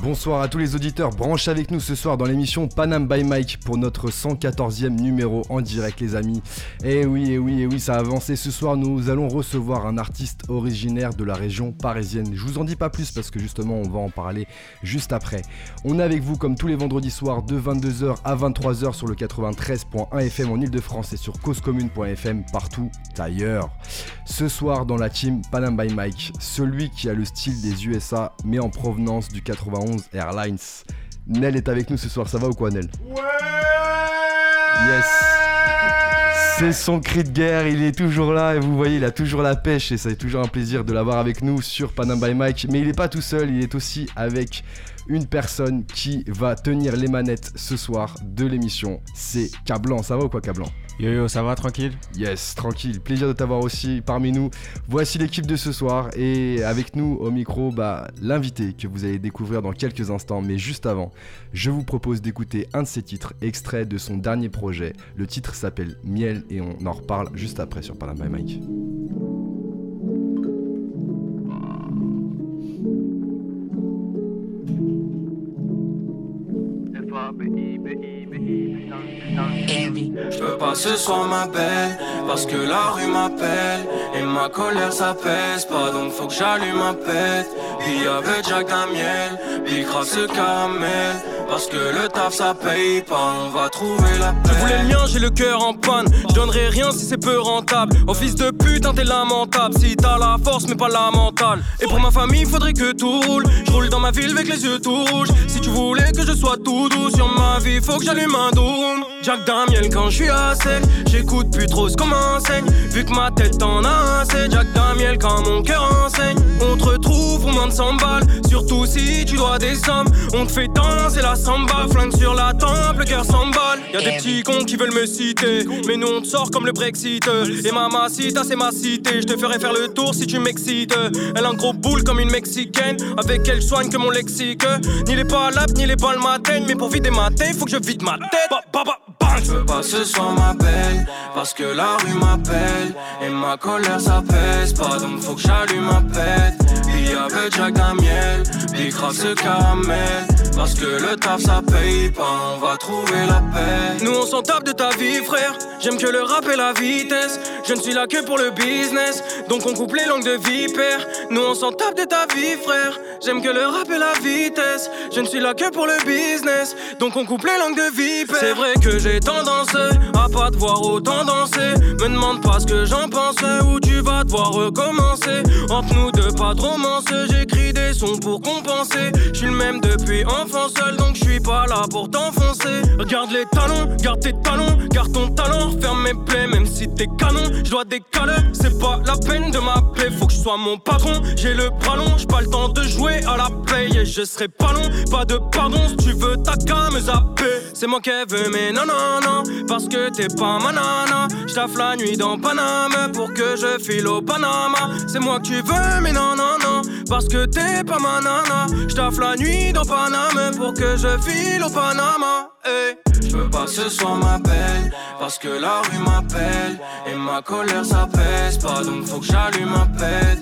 Bonsoir à tous les auditeurs, branche avec nous ce soir dans l'émission Panam by Mike pour notre 114e numéro en direct les amis. Et eh oui, et eh oui, et eh oui, ça a avancé ce soir, nous allons recevoir un artiste originaire de la région parisienne. Je vous en dis pas plus parce que justement on va en parler juste après. On est avec vous comme tous les vendredis soirs de 22h à 23h sur le 93.1 FM en Ile-de-France et sur causecommune.fm partout ailleurs. Ce soir dans la team Panam by Mike, celui qui a le style des USA mais en provenance du 91 Airlines. Nel est avec nous ce soir, ça va ou quoi Nel Ouais Yes c'est son cri de guerre, il est toujours là et vous voyez, il a toujours la pêche et c'est toujours un plaisir de l'avoir avec nous sur Panam by Mike. Mais il n'est pas tout seul, il est aussi avec une personne qui va tenir les manettes ce soir de l'émission. C'est Cablan, ça va ou quoi Cablan? Yo yo, ça va tranquille? Yes, tranquille. Plaisir de t'avoir aussi parmi nous. Voici l'équipe de ce soir et avec nous au micro, bah, l'invité que vous allez découvrir dans quelques instants. Mais juste avant, je vous propose d'écouter un de ses titres, extrait de son dernier projet. Le titre s'appelle Miel et on en reparle juste après sur Panama by Mike. Je peux pas ce soir ma belle Parce que la rue m'appelle Et ma colère ça pèse pas Donc faut que j'allume ma pète Puis avec Jack Damiel Puis ce caramel parce que le taf ça paye pas, on va trouver la paix. Je voulais le mien, j'ai le cœur en panne. Je donnerai rien si c'est peu rentable. Oh fils de putain, t'es lamentable. Si t'as la force, mais pas la mentale. Et pour ma famille, faudrait que tout roule. Je roule dans ma ville avec les yeux tout rouges. Si tu voulais que je sois tout doux sur ma vie, faut que j'allume un doom. Jack Damiel quand je suis à sec, j'écoute plus trop ce qu'on m'enseigne. Vu que ma tête en a assez, Jack Damiel quand mon cœur enseigne. On te retrouve pour moins de 100 balles, surtout si tu dois des sommes. On te fait danser la samba, flingue sur la tempe, le cœur s'emballe. Y'a des petits cons qui veulent me citer, mais nous on te sort comme le Brexit. Et ma cita, c'est ma cité, je te ferai faire le tour si tu m'excites. Elle a un gros boule comme une mexicaine, avec elle soigne que mon lexique. Ni les palabres, ni les balles m'atteignent, mais pour vider ma tête, faut que je vide ma tête. Je veux pas ce soir ma belle Parce que la rue m'appelle Et ma colère ça pèse pas Donc faut que j'allume ma pète Avec Jack Damiel Puis grave ce caramel Parce que le taf ça paye pas. On va trouver la paix. Nous on s'en tape de ta vie frère. J'aime que le rap et la vitesse. Je ne suis là que pour le business. Donc on coupe les langues de vipère. Nous on s'en tape de ta vie frère. J'aime que le rap et la vitesse. Je ne suis là que pour le business. Donc on coupe les langues de vipère. C'est vrai que j'ai tendance à pas te voir autant danser. Me demande pas ce que j'en pense ou devoir recommencer. Entre nous deux, pas de romance, j'écris des sons pour compenser. Je suis le même depuis enfant seul, donc je suis pas là pour t'enfoncer. Regarde les talons, garde tes talons, garde ton talent, ferme mes plaies, même si t'es canon. Je dois décaler, c'est pas la peine de m'appeler, faut que je sois mon patron. J'ai le bras long, j'ai pas le temps de jouer à la play et je serai pas long. Pas de pardon si tu veux ta me zapper. C'est moi qui veux, mais non, non, non, parce que t'es pas ma nana. J'taffe la nuit dans Panama pour que je file au Panama. C'est moi que veux, mais non, non, non, parce que t'es pas ma nana. J'taffe la nuit dans Panama pour que je file au Panama. Hey. Je veux pas ce soir ma belle Parce que la rue m'appelle Et ma colère ça pèse pas Donc faut que j'allume ma pète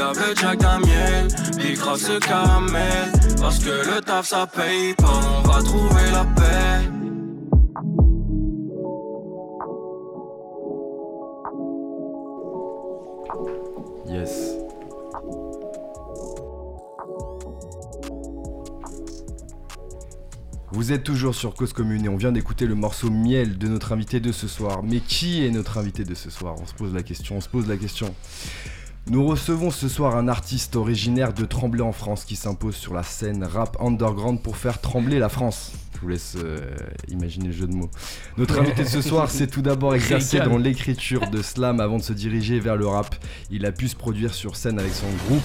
avec Jack Damiel Puis grâce ce caramel Parce que le taf ça paye pas On va trouver la paix Yes. Vous êtes toujours sur Cause Commune et on vient d'écouter le morceau Miel de notre invité de ce soir. Mais qui est notre invité de ce soir? On se pose la question, on se pose la question. Nous recevons ce soir un artiste originaire de Tremblay en France qui s'impose sur la scène rap underground pour faire trembler la France. Je vous laisse euh, imaginer le jeu de mots. Notre invité de ce soir s'est tout d'abord exercé dans l'écriture de slam avant de se diriger vers le rap. Il a pu se produire sur scène avec son groupe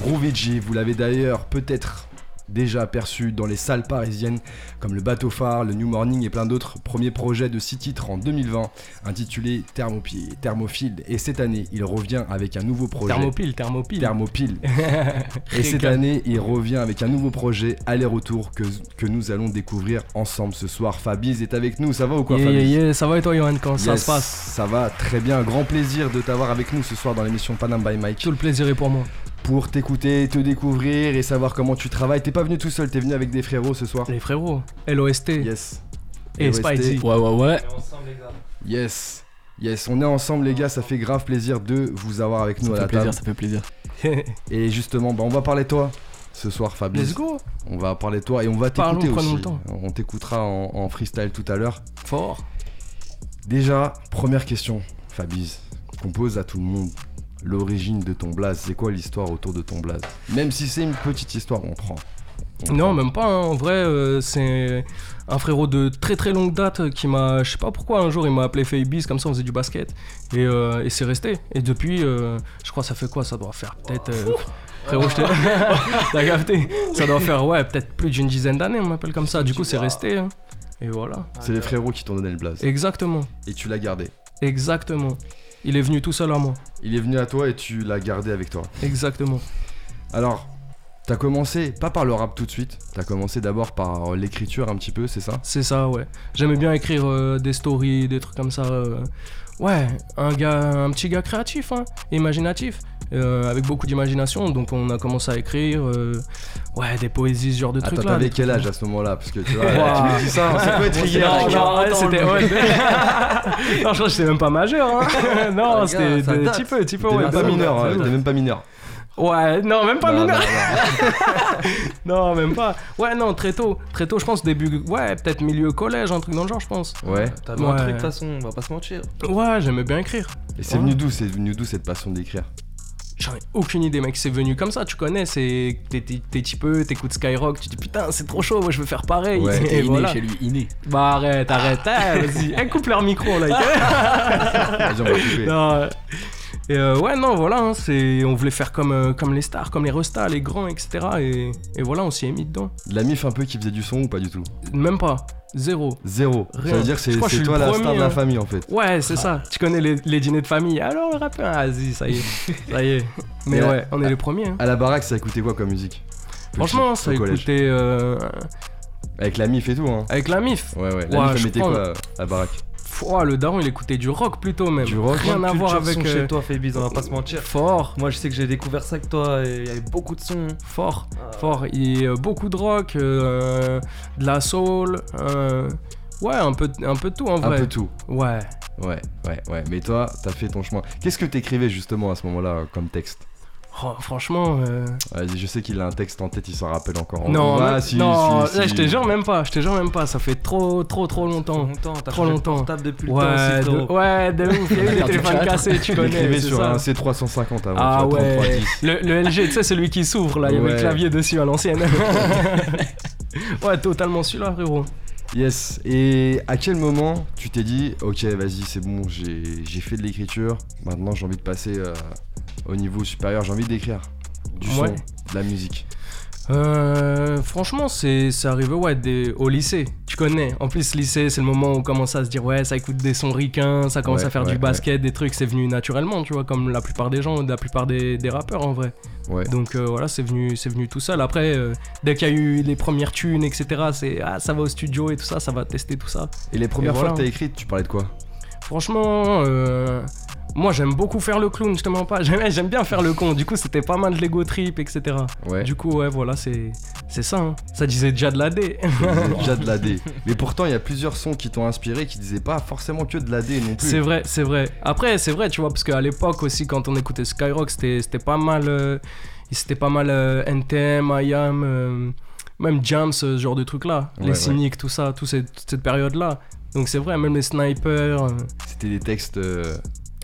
Rouvidji. Vous l'avez d'ailleurs peut-être déjà aperçu dans les salles parisiennes comme le Bateau Phare, le New Morning et plein d'autres. Premier projet de six titres en 2020 intitulé Thermopile. Thermophile. Et cette année, il revient avec un nouveau projet. Thermopile, Thermopile. Thermopile. et cette année, il revient avec un nouveau projet, Aller-Retour, que, que nous allons découvrir ensemble ce soir. Fabiz est avec nous, ça va ou quoi Yeah, Fabiz? yeah, yeah, ça va et toi, Johan, comment ça se passe? Ça va très bien, grand plaisir de t'avoir avec nous ce soir dans l'émission Panam by Mike Tout le plaisir est pour moi. Pour t'écouter, te découvrir et savoir comment tu travailles. T'es pas venu tout seul, t'es venu avec des frérots ce soir. Les frérots, LOST Yes. et LOST. Spidey. Ouais, ouais, ouais. Yes. Yes, on est ensemble les gars, ça fait grave plaisir de vous avoir avec nous Ça à la fait plaisir, table. ça fait plaisir. Et justement, bah, on va parler de toi ce soir Fabiz. Let's go On va parler de toi et on va t'écouter aussi. le temps. On t'écoutera en, en freestyle tout à l'heure. Fort. Déjà, première question, Fabiz, qu'on pose à tout le monde. L'origine de ton blaze, c'est quoi l'histoire autour de ton blaze? Même si c'est une petite histoire, on prend. On Non, prend. même pas. hein. En vrai, euh, c'est un frérot de très très longue date qui m'a. Je sais pas pourquoi, un jour il m'a appelé Fabiz, comme ça on faisait du basket. Et, euh, et c'est resté. Et depuis, euh, je crois, ça fait quoi? Ça doit faire peut-être. euh, Frérot, je t'ai. T'as capté? Ça doit faire, ouais, peut-être plus d'une dizaine d'années, on m'appelle comme ça. Du coup, c'est resté. hein. Et voilà. C'est les frérots qui t'ont donné le blaze. Exactement. Et tu l'as gardé. Exactement. Il est venu tout seul à moi. Il est venu à toi et tu l'as gardé avec toi. Exactement. Alors, t'as commencé, pas par le rap tout de suite, t'as commencé d'abord par euh, l'écriture un petit peu, c'est ça? C'est ça, ouais. J'aimais bien écrire euh, des stories, des trucs comme ça. euh. Ouais, un gars, un petit gars créatif, hein, imaginatif, euh, avec beaucoup d'imagination. Donc on a commencé à écrire, euh, ouais, des poésies, ce genre de Attends, trucs là. t'avais quel âge à ce moment-là Parce que tu vois, tu me dis ça, c'est quoi être Non, hier Attends, attends, c'était. non, je crois que j'étais même pas majeur. Hein. non, gars, c'était un petit peu, petit peu, T'es ouais. même pas mineur, hein, même pas mineur. Ouais, non, même pas Non, mineur. non, non. Non, même pas. Ouais, non, très tôt. Très tôt, je pense, début. Ouais, peut-être milieu collège, un truc dans le genre, je pense. Ouais. T'avais Ouais. un truc de toute façon, on va pas se mentir. Ouais, j'aimais bien écrire. Et c'est venu d'où C'est venu d'où cette passion d'écrire? J'en ai aucune idée, mec. C'est venu comme ça, tu connais. C'est t'es peu, t'écoutes Skyrock, tu te dis putain, c'est trop chaud, moi je veux faire pareil. Ouais, Et inné voilà. chez lui, inné. Bah arrête, arrête, eh, vas-y, Eh, coupe leur micro là. Vas-y, on va couper. non, et euh, ouais, non, voilà, hein, c'est, on voulait faire comme, euh, comme les stars, comme les restas, les grands, etc. Et, et voilà, on s'y est mis dedans. De la mif un peu qui faisait du son ou pas du tout? Même pas, zéro. Zéro. Ça Rien. veut dire que c'est toi le la star de la hein. famille en fait. Ouais, c'est ça. Tu connais les, les dîners de famille? Alors le rappeur, ah, vas-y, ça y est, ça y est. Mais là- ouais, on est les premiers. hein. À la baraque, ça écoutait quoi comme musique? Franchement, ça écoutait euh, Avec la mif et tout, hein. avec la mif? Ouais, ouais. La Ouais, mif, elle mettait prends- quoi à la baraque? Le daron, il écoutait du rock plutôt même. Du rock Rien à voir avec. chez euh, toi, Fabiz, on va pas se mentir. Fort, Moi, je sais que j'ai découvert ça avec toi et il y avait beaucoup de sons. fort, fort. Il y a beaucoup de rock, euh, de la soul. euh, ouais, un peu, un peu de tout en Un vrai. peu tout. Ouais. Ouais, ouais, ouais. Mais toi, t'as fait ton chemin. Qu'est-ce que t'écrivais justement à ce moment-là euh, comme texte? Oh, franchement. euh, Vas-y, je sais qu'il a un texte en tête, il s'en rappelle encore. Non, Ah, si, non, si, là, si. je te jure même pas. Je te jure même pas. Ça fait trop, trop, trop longtemps. longtemps, t'as Trop longtemps. portable depuis le temps Ouais, aussi, de, ouais, de ouf. Il y a eu les Carte téléphones 4. cassés, tu connais. sur ça. un C350 avant. Ah tu vois, ouais, 3310. le, le LG, tu sais, celui qui s'ouvre là, il y avait le clavier dessus à l'ancienne. ouais, totalement celui-là, frérot. Yes. Et à quel moment tu t'es dit, ok, vas-y, c'est bon, j'ai j'ai fait de l'écriture, maintenant j'ai envie de passer euh, au niveau supérieur, j'ai envie d'écrire du Ouais. son, de la musique. Euh, franchement, c'est arrivé ouais, des- au lycée. Tu connais. En plus, lycée, c'est le moment où on commence à se dire ouais, ça écoute des sons ricains, ça commence Ouais, à faire ouais, du basket, des trucs. C'est venu naturellement, tu vois, comme la plupart des gens, la plupart des, des rappeurs en vrai. Donc euh, voilà, c'est venu, c'est venu tout seul. Après, euh, dès qu'il y a eu les premières tunes, etc., c'est ah, ça va au studio et tout ça, ça va tester tout ça. Et les premières Et fois voilà. que t'as écrit, tu parlais de quoi? Franchement, euh, moi j'aime beaucoup faire le clown, je te mens pas. J'aime bien faire le con. Du coup, c'était pas mal de l'ego trip, etc. Ouais. Du coup, ouais, voilà, c'est c'est ça. hein. Ça disait déjà de la D. Déjà de l'AD. Mais pourtant, il y a plusieurs sons qui t'ont inspiré qui disaient pas forcément que de l'AD non plus. C'est vrai, c'est vrai. Après, c'est vrai, tu vois, parce qu'à l'époque aussi, quand on écoutait Skyrock, c'était c'était pas mal. euh, c'était pas mal euh, NTM, IAM, euh, même Jams, ce genre de trucs-là. Ouais, les ouais. cyniques, tout ça, toute cette, toute cette période-là. Donc c'est vrai, même les snipers. euh, C'était des textes euh,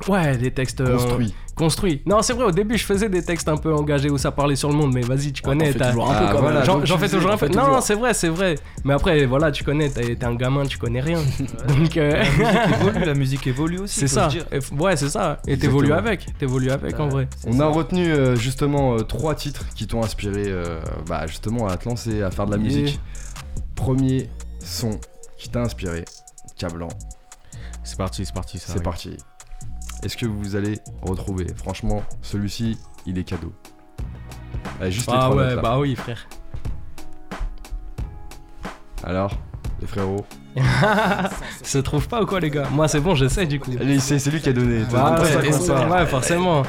ouais, des textes euh, construits. construit. Non, c'est vrai, au début, je faisais des textes un peu engagés où ça parlait sur le monde, mais vas-y, tu connais. fais t'as- toujours un peu Ah, quand voilà. même. J'en fais toujours un peu. Non, toujours. c'est vrai, c'est vrai. Mais après, voilà, tu connais, t'es un gamin, tu connais rien. Donc, euh, évolue, la musique évolue aussi. c'est ça. dire. Ouais, c'est ça. Et t'évolues avec. T'évolues avec en vrai. On a retenu euh, justement euh, trois titres qui t'ont inspiré euh, bah, justement à te lancer, à faire de la musique. Premier son qui t'a inspiré, Cablan. C'est parti, c'est parti. ça C'est parti. Est-ce que vous allez retrouver Franchement, celui-ci, il est cadeau. Allez, juste les Ah ouais, notes, bah oui, frère. Alors, les frérots se trouve pas ou quoi, les gars Moi, c'est bon, je sais du coup. C'est lui qui a donné. Bah ouais, ça et compte ça- pas. ouais, forcément.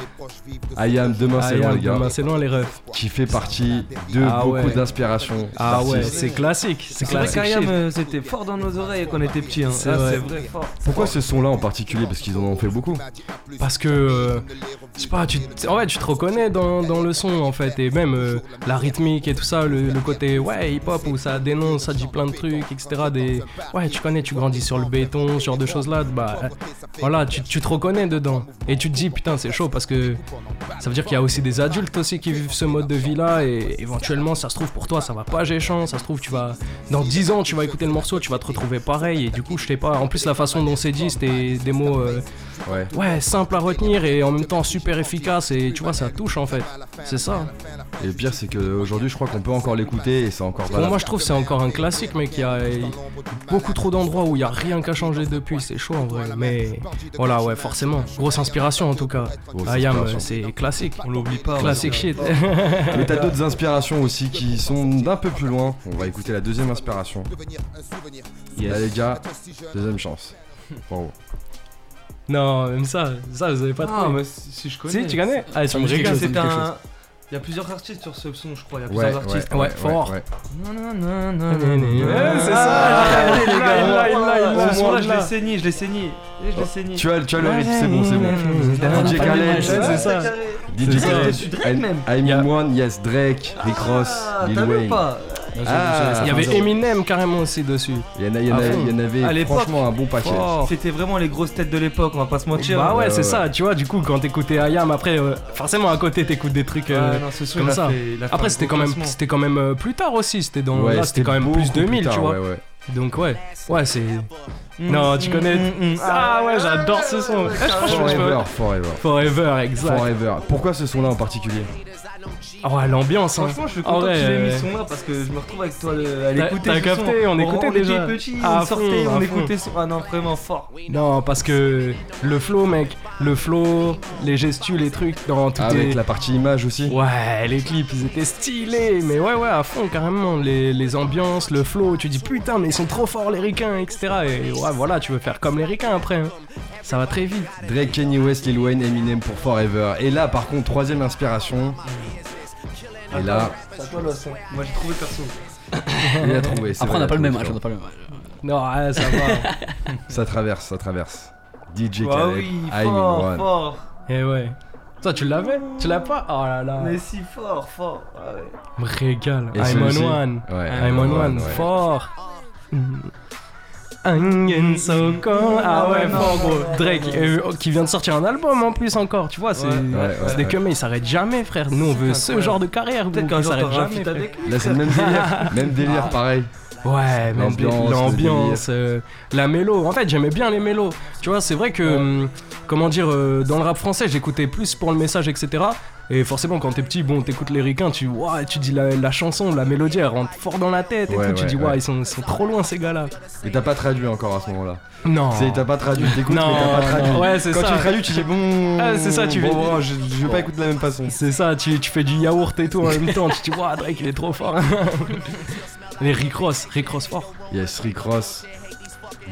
Ayam, demain c'est Ah, loin, les gars. demain, c'est loin les refs. Qui fait partie de Ah beaucoup ouais. d'inspiration. Ah ouais, c'est classique. C'est vrai classique. qu'Ayam, euh, c'était fort dans nos oreilles quand on était petits. Hein. C'est Ah, vrai. C'est vrai, fort. Pourquoi ce son-là en particulier? Parce qu'ils en ont fait beaucoup. Parce que, euh, je sais pas, tu, en fait, tu te reconnais dans, dans le son en fait, et même euh, la rythmique et tout ça, le, le côté ouais hip-hop où ça dénonce, ça dit plein de trucs, etc. Des, ouais, tu connais, tu grandis sur le béton, ce genre de choses là, bah euh, voilà, tu, te reconnais dedans. Et tu te dis putain, c'est chaud parce que ça veut dire qu'il y a aussi des adultes aussi qui vivent ce mode de vie là, et éventuellement, ça se trouve pour toi, ça va pas géchant, ça se trouve, tu vas, dans 10 ans, tu vas écouter le morceau, tu vas te retrouver pareil, et du coup, je sais pas, en plus, la façon dont c'est dit, c'était des mots. euh, Ouais. ouais, simple à retenir et en même temps super efficace et tu vois, ça touche en fait. C'est ça. Et le pire, c'est qu'aujourd'hui, je crois qu'on peut encore l'écouter et c'est encore valable. moi, je trouve que c'est encore un classique, mais qu'il y a beaucoup trop d'endroits où il y a rien qu'à changer depuis. C'est chaud en vrai. Mais voilà, ouais, forcément. Grosse inspiration en tout cas. Ayam, inspiration. c'est classique. On l'oublie pas. ouais. Classique shit. Mais t'as d'autres inspirations aussi qui sont d'un peu plus loin. On va écouter la deuxième inspiration. Yes. Là, les gars, deuxième chance. Bravo. Non, même ça, ça vous avez pas Ah, trouvé. mais si, je connais. Si, tu connais Ah, tu Ça me dit quelque chose. Un. Il y a plusieurs artistes sur ce son, je crois. Il y a plusieurs ouais, artistes. Ouais, fort. ouais. Non, non, non, non, c'est ça. Ah, Il l'a, il l'a. Ce son-là, je l'ai saigné, je l'ai saigné. Je l'ai saigné. Tu as, tu as le rythme, c'est bon, c'est bon. DJ Khaled, c'est ça. DJ. Khaled, Je suis Drake, même. I'm One, yes, Drake, Rick Ross, Ah, Lil Wayne. Ah, Il y avait Eminem carrément aussi dessus. Il y en, a- il y en À avait, fond. il y en avait À l'époque, franchement un bon paquet. Fort. C'était vraiment les grosses têtes de l'époque, on va pas se mentir. Bah ouais, Ouais, c'est ouais, ça, tu vois, du coup, quand t'écoutais Ayam, après, euh, forcément, à côté, t'écoutes des trucs. euh, Ah, non, comme ça. fait- Après, c'était quand même, c'était quand même euh, plus tard aussi. C'était dans, Ouais, c'était quand même plus beaucoup 2000, tard, tu vois. ouais, ouais. Donc ouais, ouais, c'est. Mm, Non, tu mm, connais. mm. Ah ouais, j'adore ce son. Forever, forever. Forever, exact. Forever. Pourquoi ce son-là en particulier? Oh, ouais, l'ambiance, hein. Franchement, je suis En content vrai, que tu l'aies mis euh, ce son-là parce que je me retrouve avec toi à l'écouter. t'as capté, son. on écoutait était déjà. petits, on sortait, fond, on écoutait son. Ah non, vraiment fort. Non, parce que le flow, mec, le flow, les gestus, les trucs, dans tout Avec est- la partie image aussi Ouais, les clips, ils étaient stylés, mais ouais, ouais, à fond, carrément. Les, les ambiances, le flow, tu dis putain, mais ils sont trop forts, les ricains, etc. Et ouais, voilà, tu veux faire comme les ricains après. hein. Ça va très vite. Drake, Kanye West, Lil Wayne, Eminem pour Forever. Et là, par contre, troisième inspiration. Et là, C'est à toi le son. Moi j'ai trouvé perso. il a trouvé. Après, vrai, on n'a pas a le même trouvé, âge, on tu n'a pas le même âge. Non, ouais, ça va. Ça traverse, ça traverse. DJ Ah Khaled, oui, I'm in fort, one. fort. Et ouais. Toi, tu l'avais Tu l'as pas Oh là là. Mais si fort, fort. Ah ouais. Me régale. I'm on one. Ouais, I'm on one. ouais. Fort. Onion so cold. Ah ouais, fort gros. Drake, euh, qui vient de sortir un album en plus encore, tu vois, c'est Ouais, ouais, c'est des ouais. que mais il s'arrête jamais, frère. Nous, on veut ce incroyable. genre de carrière, Peut-être qu'un jour s'arrête jamais. frère. Là, c'est le même délire. Même délire, pareil. Ouais, même L'ambiance, euh, la mélo. En fait, j'aimais bien les mélos. Tu vois, c'est vrai que, hum, comment dire, euh, dans le rap français, j'écoutais plus pour le message, etc. Et forcément, quand t'es petit, bon, t'écoutes les ricains, tu, ouah, tu dis la, la chanson, la mélodie, elle rentre fort dans la tête et Ouais, tout. Tu dis, ouais, ils, sont, ils sont trop loin ces gars-là. Et t'as pas traduit encore à ce moment-là. Non. T'as pas traduit, t'écoutes mais Non, t'as pas traduit. Ouais, c'est Quand ça. tu traduis, tu dis bon. Ah, c'est ça, tu bon, je, je vais pas écouter de la même façon. C'est ça, tu, tu fais du yaourt et tout en même temps. Tu dis, ouah, Drake, il est trop fort. les Rick Ross, Rick Ross fort. Yes, Rick Ross.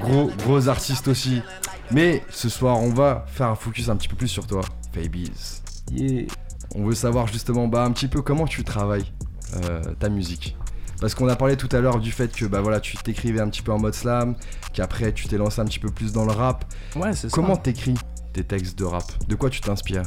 Gros, gros artiste aussi. Mais ce soir, on va faire un focus un petit peu plus sur toi, Fabies. Yeah. On veut savoir justement bah, un petit peu comment tu travailles euh, ta musique. Parce qu'on a parlé tout à l'heure du fait que bah voilà, tu t'écrivais un petit peu en mode slam, qu'après tu t'es lancé un petit peu plus dans le rap. Ouais, c'est ça. Comment t'écris tes textes de rap? De quoi tu t'inspires?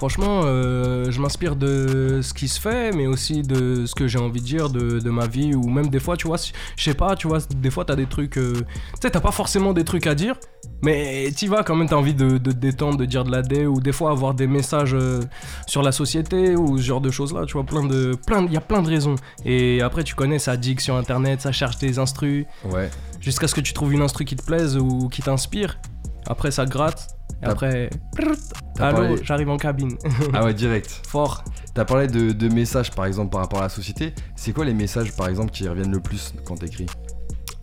Franchement, euh, je m'inspire de ce qui se fait, mais aussi de ce que j'ai envie de dire de, de ma vie, ou même des fois, tu vois, je sais pas, tu vois, des fois t'as des trucs, euh, tu sais, t'as pas forcément des trucs à dire, mais t'y vas quand même, t'as envie de, de te détendre, de dire de la dé, ou des fois avoir des messages euh, sur la société, ou ce genre de choses-là, tu vois, plein de, plein, il y a plein de raisons. Et après, tu connais, ça digue sur internet, ça cherche des instrus, Ouais. jusqu'à ce que tu trouves une instru qui te plaise ou qui t'inspire. Après, ça gratte. Et après, allô, parlé- j'arrive en cabine. Ah ouais, direct. Fort. T'as parlé de, de messages par exemple par rapport à la société. C'est quoi les messages par exemple qui reviennent le plus quand t'écris?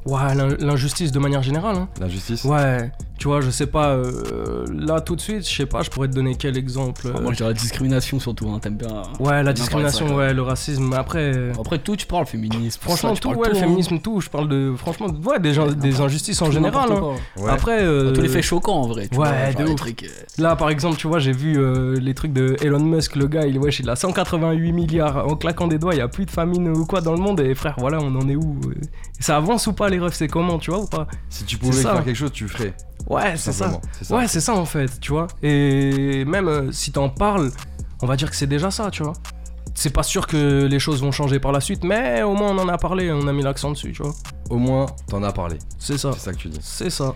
Ouais, l'in- l'injustice de manière générale. Hein. L'injustice? Ouais, tu vois, je sais pas, euh, là tout de suite, je sais pas, je pourrais te donner quel exemple. euh, Moi, je dirais la discrimination surtout, hein, t'aimes bien. ouais, la discrimination, ça, ouais, le racisme, mais après. euh, Après, tout, tu parles féminisme. Franchement, ça, tout, ouais, le hein. féminisme, tout, je parle de. Franchement, ouais, des, gens- des injustices en général. hein. Ouais. Après. euh, Tous les faits choquants en vrai. tu ouais, vois, de trucs, euh, Là, par exemple, tu vois, j'ai vu euh, les trucs de Elon Musk, le gars, il, wesh, il a 188 milliards en claquant des doigts, il y a plus de famine ou quoi dans le monde, et frère, voilà, on en est où euh, Ça avance ou pas, les refs, c'est comment, tu vois, ou pas Si tu pouvais faire quelque chose, tu le ferais. Ouais, c'est ça. Ouais, c'est ça en fait, tu vois. Et même euh, si t'en parles, on va dire que c'est déjà ça, tu vois. C'est pas sûr que les choses vont changer par la suite, mais au moins on en a parlé, on a mis l'accent dessus, tu vois. Au moins, t'en as parlé. C'est ça. C'est ça que tu dis. C'est ça.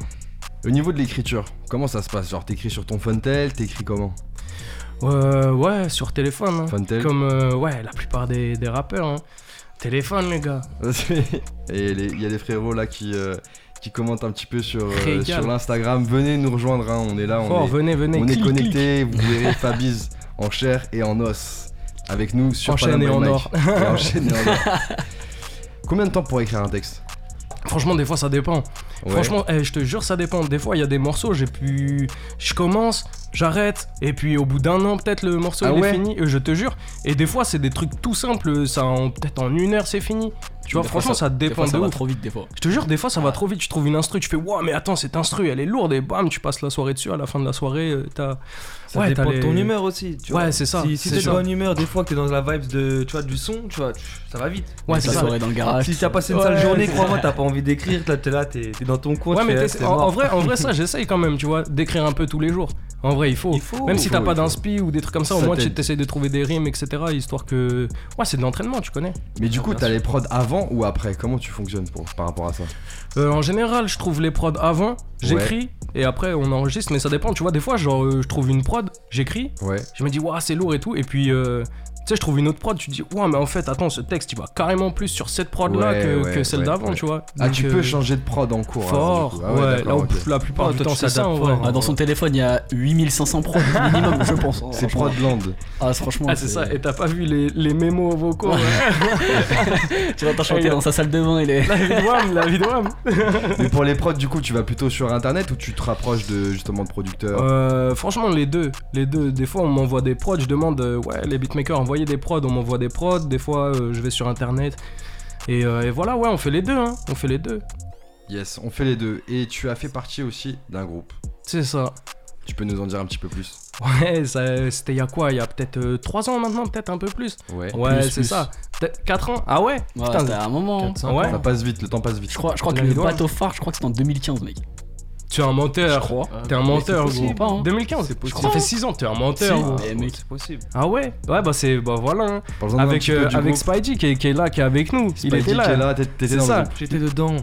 Au niveau de l'écriture, comment ça se passe? Genre, t'écris sur ton Funtel, t'écris comment? Euh, ouais, sur téléphone. hein. Funtel Comme, euh, ouais, la plupart des, des rappeurs. hein. Téléphone, les gars. Et les- il y a des frérots là qui, euh, qui commentent un petit peu sur, euh, sur l'Instagram. Venez nous rejoindre, hein, on est là, on est, venez, venez. on est connectés. Vous verrez Fabiz en chair et en os avec nous sur En chaîne Panama et en or. Et en or. Combien de temps pour écrire un texte? Franchement, des fois, ça dépend. Ouais. Franchement, eh, je te jure, ça dépend. Des fois, il y a des morceaux, j'ai pu. Je commence, j'arrête, et puis au bout d'un an, peut-être le morceau Ah il ouais est fini, euh, je te jure. Et des fois, c'est des trucs tout simples, ça en peut-être en une heure, c'est fini. Tu vois, des franchement, ça, des dépend fois, ça de va ouf. trop vite des fois. Je te jure, des fois, ça va trop vite. Tu trouves une instru, tu fais, waouh, mais attends, cette instru, elle est lourde, et bam, tu passes la soirée dessus. À la fin de la soirée, euh, t'as. Ça Ouais, dépend de ton humeur aussi. Tu Ouais, c'est ça, Si, si t'es de bonne humeur, des fois que t'es dans la vibe de, tu vois, du son, tu vois, tu- ça va vite. Ouais, La c'est ça. soirée dans le garage. Si t'as passé une Ouais, sale journée, crois-moi, t'as pas envie d'écrire, là, t'es là, t'es t'es dans ton coin. Ouais, mais fais, en, vrai, en vrai, ça, j'essaye quand même, tu vois, d'écrire un peu tous les jours. En vrai, il faut. Il faut. Même si t'as pas d'inspi ou des trucs comme ça, au moins tu t'essayes de trouver des rimes, etc. Histoire que. Ouais, c'est de l'entraînement, tu connais. Mais du coup, Bien t'as les prods avant ou après? Comment tu fonctionnes pour, par rapport à ça? Euh, en général, je trouve les prods avant, j'écris, et après on enregistre, mais ça dépend, tu vois. Des fois, genre, euh, je trouve une prod, j'écris, Ouais. je me dis, waouh, c'est lourd et tout, et puis. euh, tu sais, je trouve une autre prod, tu te dis, waouh, mais en fait, attends, ce texte, il va carrément plus sur cette prod là Ouais, que, ouais, que celle ouais, d'avant, ouais. tu vois. Ah, Donc, tu euh, peux changer de prod en cours. hein, Fort. Ah ouais, là, où ok. pff, la plupart Oh, du toi, temps, c'est ça, ouais. fort, Ah, dans son téléphone, il y a 8500 prods minimum, je pense. hein, C'est. Prodland. Ah, franchement. Ah, c'est ça, et t'as pas vu les, les mémos vocaux, ouais. Tu vas t'en chanter euh, dans sa salle de bain, il est. La vie de Wham, la vie de Wham. Mais pour les prods, du coup, tu vas plutôt sur internet ou tu te rapproches de justement de producteurs? Euh, franchement, les deux. Les deux. Des fois, on m'envoie des prods. Je demande, euh, ouais, les beatmakers, envoyez des prods. On m'envoie des prods. Des fois, euh, je vais sur internet. Et, euh, et voilà, ouais, on fait les deux. Hein. On fait les deux. Yes, on fait les deux. Et tu as fait partie aussi d'un groupe. C'est ça. Tu peux nous en dire un petit peu plus? Ouais, ça- c'était il y a quoi? Il y a peut-être 3 ans maintenant, peut-être un peu plus. Ouais. C'est ça. Peut-être 4 ans? Ah ouais? Ouais, Putain, c'était un moment. ouais. Ça passe vite, le temps passe vite. Je crois, je crois que le bateau phare, je crois que c'était en 2015, mec. Tu es un menteur. Je crois. T'es un menteur, gros. pas, hein. 2015 C'est possible. Ça fait 6 ans, t'es un menteur, Si. gros. Mais mec. C'est possible. Ah ouais Ouais, bah c'est. Bah voilà. hein. Avec, euh, avec. Spidey qui est, qui est là, qui est avec nous. Il Spidey était là. qui est là, t'é- t'étais dans ça. J'étais dedans.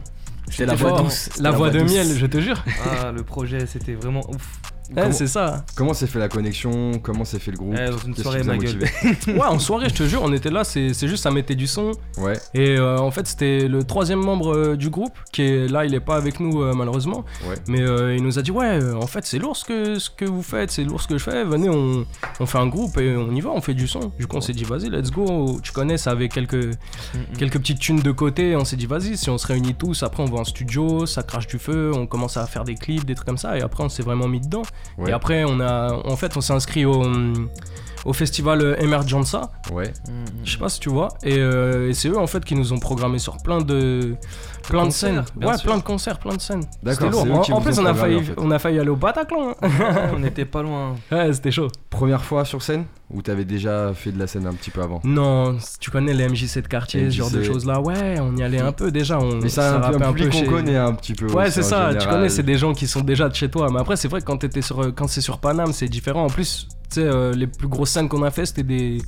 C'était la voix douce. La voix de miel, je te jure. Ah, le projet, c'était vraiment ouf. Ouais, Comment- c'est ça. Comment s'est fait la connexion? Comment s'est fait le groupe? Eh, dans une soirée, ma gueule. Ouais, en soirée, je te jure, on était là, c'est juste ça mettait du son. Ouais, Et euh, en fait, c'était le troisième membre euh, du groupe qui est là, il est pas avec nous euh, malheureusement. ouais. Mais euh, il nous a dit Ouais, euh, en fait, c'est lourd ce que, ce que vous faites, c'est lourd ce que je fais. Venez, on, on fait un groupe et on y va, on fait du son. Du coup, on s'est dit Vas-y, let's go. Tu connais, ça avait quelques, Mm, quelques petites thunes de côté. On s'est dit Vas-y, si on se réunit tous, après on va en studio, ça crache du feu, on commence à faire des clips, des trucs comme ça. Et après, on s'est vraiment mis dedans. Ouais. Et après, on a, en fait, on s'est inscrit au, au festival Emergenza. Ouais. mm, Je sais pas si tu vois. Et, euh, et c'est eux en fait qui nous ont programmé sur plein de plein de concerts, scènes. Ouais, sûr. plein de concerts, plein de scènes. D'accord, C'était lourd. En, qui en vous plus, on a failli, en fait. on a failli aller au Bataclan. hein. On n'était pas loin. ouais, c'était chaud. Première fois sur scène Ou t'avais déjà fait de la scène un petit peu avant Non, tu connais les MJC de quartier, ce genre de choses là. Ouais, on y allait un peu déjà. On, Mais c'est un, rappait un public qu'on chez- connaît un petit peu. Ouais, c'est ça. Tu connais, c'est des gens qui sont déjà de chez toi. Mais après, c'est vrai que quand sur, quand c'est sur Paname, c'est différent. En plus, tu sais, euh, les plus grosses scènes qu'on a fait, c'était des,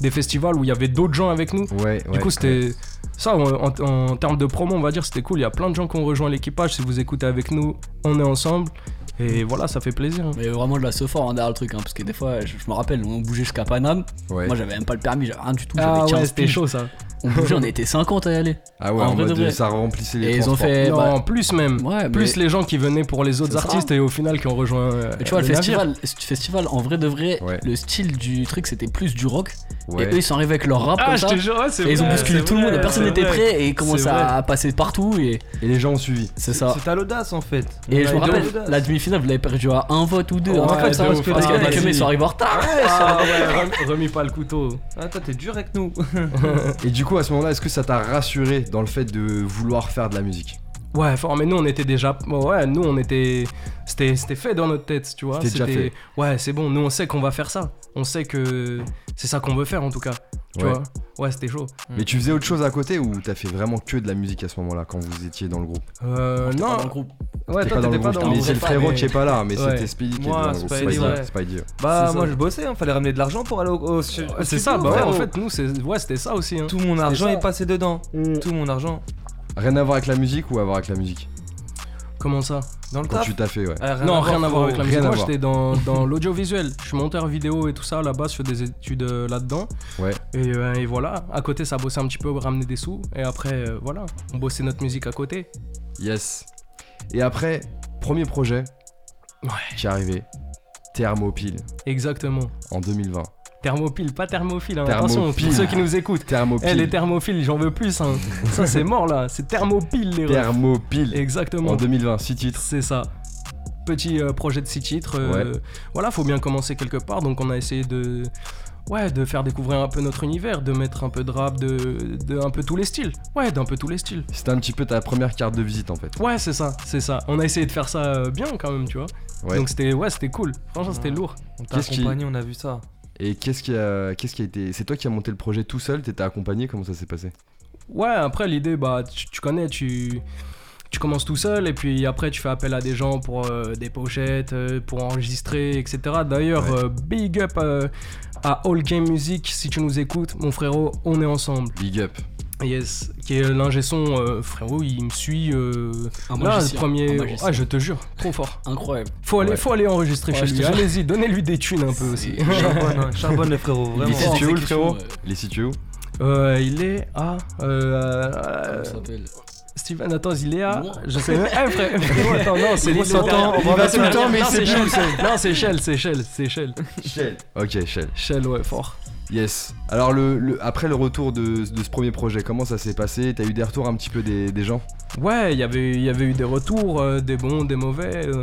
des festivals où il y avait d'autres gens avec nous. Ouais, Du ouais, coup, c'était ça en termes de promo, on va dire, c'était cool. Il y a plein de gens qui ont rejoint l'équipage. Si vous écoutez avec nous, on est ensemble. Et voilà, ça fait plaisir. hein. Mais vraiment, je la fort hein, derrière le truc, hein, parce que des fois, je, je me rappelle, on bougeait jusqu'à Paname. ouais. Moi, j'avais même pas le permis, j'avais rien du tout. Ah J'avais 15 ouais, c'était chaud ça. On bougeait, on était 50 à y aller. Ah ouais, en en, vrai de vrai. ça remplissait les Et ils ont fait. non, bah, plus même. ouais, Plus les gens qui venaient pour les autres artistes et au final qui ont rejoint. euh, tu vois, le navire. festival, en vrai de vrai, Ouais. le style du truc, c'était plus du rock. Ouais. Et eux, ils sont arrivés avec leur rap Ah, comme je ça. te jure, Et ils ont vrai, bousculé tout le monde, vrai, personne n'était vrai. prêt et ils commençaient C'est à passer partout et Et les gens ont suivi. c'est ça. C'est à l'audace en fait. Et je me rappelle, la demi-finale, vous l'avez perdu à un vote ou deux. De parce que parce Ah, qu'il y a des vas-y. que ils sont arrivés en retard. Ah rem- remis pas le couteau. Ah, toi, t'es dur avec nous. Et du coup, à ce moment-là, est-ce que ça t'a rassuré dans le fait de vouloir faire de la musique Ouais, mais nous on était déjà. Ouais, nous on était. C'était c'était fait dans notre tête, tu vois. C'était déjà fait. Ouais, c'est bon, nous on sait qu'on va faire ça. On sait que c'est ça qu'on veut faire en tout cas. Tu Ouais. vois Ouais, c'était chaud. Mais tu faisais autre chose à côté ou t'as fait vraiment que de la musique à ce moment-là quand vous étiez dans le groupe? Euh, T'es pas non. dans le groupe. Ouais, toi t'étais pas dans le mais groupe. c'est le frérot qui est pas là, mais Ouais. c'était Speedy qui était dans le groupe. Spidey, ouais. Spidey. Bah, moi, je bossais, il fallait ramener de l'argent pour aller au, C'est ça, bah ouais, en fait, nous, c'est ouais, c'était ça aussi. Hein. Tout mon argent est passé dedans. Mm. Tout mon argent. Rien à voir avec la musique ou à voir avec la musique Comment ça? Dans le Quand taf? tu t'as fait, ouais. Ah, Non, rien à voir avec la musique. Moi, j'étais dans, dans l'audiovisuel. Je suis monteur vidéo et tout ça là-bas, je fais des études euh, là-dedans. Ouais. Et, euh, et voilà, à côté, ça bossait un petit peu, ramener des sous. Et après, euh, voilà, on bossait notre musique à côté. Yes. Et après, premier projet Ouais. qui est arrivé, Thermopile, Exactement. en 2020. Thermopile, pas thermophile. hein. Thermopile. Attention, pour ceux qui nous écoutent. Thermopile. Eh, les thermophiles, j'en veux plus. hein. ça, c'est mort là. C'est thermopile, les. Thermopile. Exactement. En 2020, 6 titres. C'est ça. Petit euh, projet de six titres. euh, Voilà, faut bien commencer quelque part. Donc on a essayé de, ouais, de faire découvrir un peu notre univers, de mettre un peu de rap, de, de un peu tous les styles. Ouais, d'un peu tous les styles. C'était un petit peu ta première carte de visite en fait. Ouais, c'est ça, c'est ça. On a essayé de faire ça euh, bien quand même, tu vois. Ouais. Donc c'était, ouais, c'était cool. Franchement, c'était Ouais. lourd. On t'a qui- accompagné, on a vu ça. Et qu'est-ce qui a, qu'est-ce qui a été, c'est toi qui as monté le projet tout seul, t'étais accompagné, comment ça s'est passé? Ouais, après l'idée, bah, tu, tu connais, tu, tu commences tout seul et puis après tu fais appel à des gens pour euh, des pochettes, euh, pour enregistrer, etc. D'ailleurs, Ouais. euh, big up à All Game Music si tu nous écoutes, mon frérot, on est ensemble. Big up. Yes, qui est l'ingé son, euh, frérot, il me suit. euh, Un là, le premier. un. Ah, je te jure, trop fort. Incroyable. Faut aller, Ouais. faut aller enregistrer Ouais, chez lui. Allez-y, donnez-lui des thunes un peu aussi. Charbonne, hein, charbonne le frérot, Il est vraiment. situé où le frérot. Il est situé où Euh, il est à. euh, euh, s'appelle Steven, attends, il est à. Je sais même. Eh, frère, frérot, attends, non, c'est derrière. on va tout le temps, mais c'est Shell. c'est- Non, c'est Shell, c'est Shell, c'est Shell. Ok, Shell. Shell, ouais, fort. Yes. Alors après le retour de, ce premier projet, comment ça s'est passé? T'as eu des retours un petit peu des gens? Ouais, il y avait- il y avait eu des retours, euh, des bons, des mauvais, euh,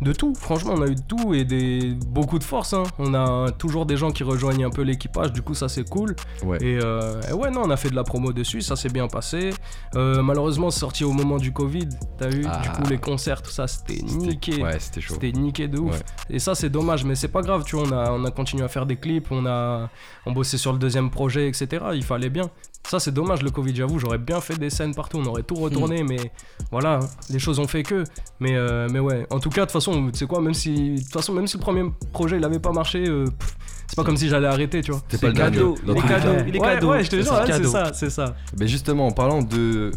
de tout. Franchement, on a eu de tout et des, beaucoup de force. hein. On a toujours des gens qui rejoignent un peu l'équipage, du coup, ça c'est cool. Ouais. Et, euh, et ouais, non, on a fait de la promo dessus, ça s'est bien passé. Malheureusement, c'est sorti au moment du Covid, t'as vu? Ah. Du coup, les concerts, tout ça, c'était C'était- niqué. Ouais, c'était chaud. C'était niqué de ouf. Ouais. Et ça, c'est dommage, mais c'est pas grave, tu vois. On a, on a continué à faire des clips, on a on bossait sur le deuxième projet, etc. Il fallait bien. Ça, c'est dommage, le Covid, j'avoue. J'aurais bien fait des scènes partout, on aurait tout retourné, Hmm. mais voilà, hein, les choses ont fait que. Mais, euh, mais ouais, en tout cas, de toute façon, tu sais quoi, même si, de toute façon, même si le premier projet il avait pas marché, euh, pff, c'est pas comme si j'allais arrêter, tu vois. C'est pas le cadeau, dernier. Dans il est cadeau, il est ouais, cadeau. Ouais, je te jure, ouais, c'est ça, c'est ça. Mais justement, en parlant de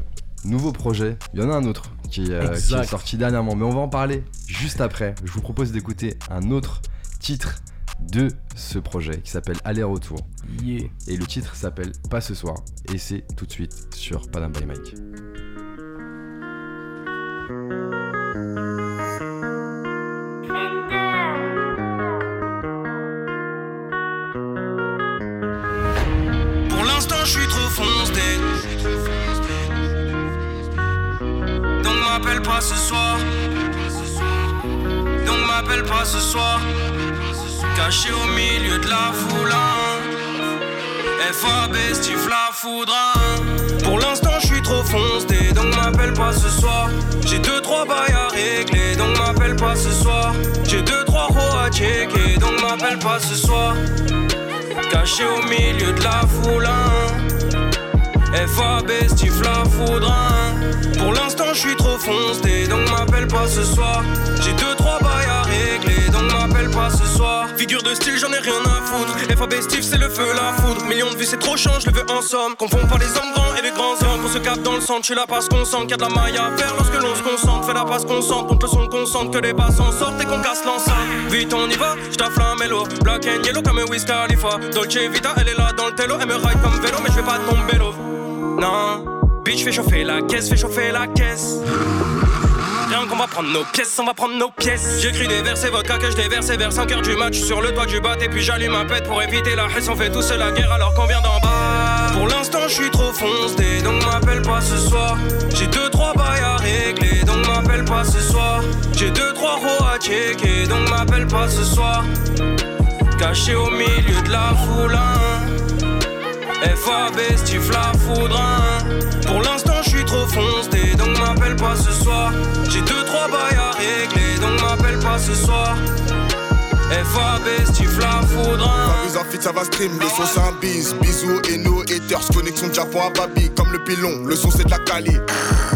nouveaux projets, il y en a un autre qui, euh, qui est sorti dernièrement, mais on va en parler juste après. Je vous propose d'écouter un autre titre de ce projet qui s'appelle Aller-retour. Yeah. Et le titre s'appelle Pas ce soir. Et c'est tout de suite sur Panam by Mike. Pour l'instant, je suis trop foncé. Donc m'appelle pas ce soir. Donc m'appelle pas ce soir. Caché au milieu de la foule. hein. FAB, Steve la foudra. Pour l'instant, je suis trop foncé. Donc m'appelle pas ce soir. J'ai deux trois bails à régler. Donc m'appelle pas ce soir. J'ai deux trois ros à checker. Donc m'appelle pas ce soir. Caché au milieu de la foule, hein. FAB, Steve la foudre, hein. Pour l'instant, je suis trop foncé, donc m'appelle pas ce soir. J'ai deux, trois régler, donc m'appelle pas ce soir. Figure de style, j'en ai rien à foutre. FAB, Steve, c'est le feu, la foudre. Millions de vues, c'est trop change, je le veux en somme. Confond pas les hommes grands et les grands hommes. On se capte dans le centre, tu la passe qu'on sent qu'il y a de la maille à faire lorsque l'on se concentre. Fais la passe qu'on sent, contre le son qu'on sente, que les basses s'en sortent et qu'on casse l'enceinte. Vite, on y va, j't'afflamme mellow. Black and yellow comme Wiz Khalifa. Dolce Vita, elle est là dans le télo. Elle me ride comme vélo, mais je vais pas tomber l'eau. Non, bitch, fais chauffer la caisse, fais chauffer la caisse. Rien qu'on va prendre nos pièces, on va prendre nos pièces. J'écris des versets, vodka que je déverse vers 5 heures du match sur le toit du bat. Et puis j'allume ma pète pour éviter la haine. On fait tous la guerre alors qu'on vient d'en bas. Pour l'instant, je suis trop foncé, donc m'appelle pas ce soir. J'ai deux, trois bails à régler, donc m'appelle pas ce soir. J'ai deux, trois roues à checker, donc m'appelle pas ce soir. Caché au milieu de la foule, hein. FAB, Steve la foudre, hein. Pour l'instant, trop foncé, donc m'appelle pas ce soir. J'ai deux, trois bails à régler, donc m'appelle pas ce soir. FAB, Steve la foudre, en fit, ça va stream, le son c'est un bis. Bisous et nos haters, connexion Japon à Babi, comme le pilon, le son c'est de la Cali.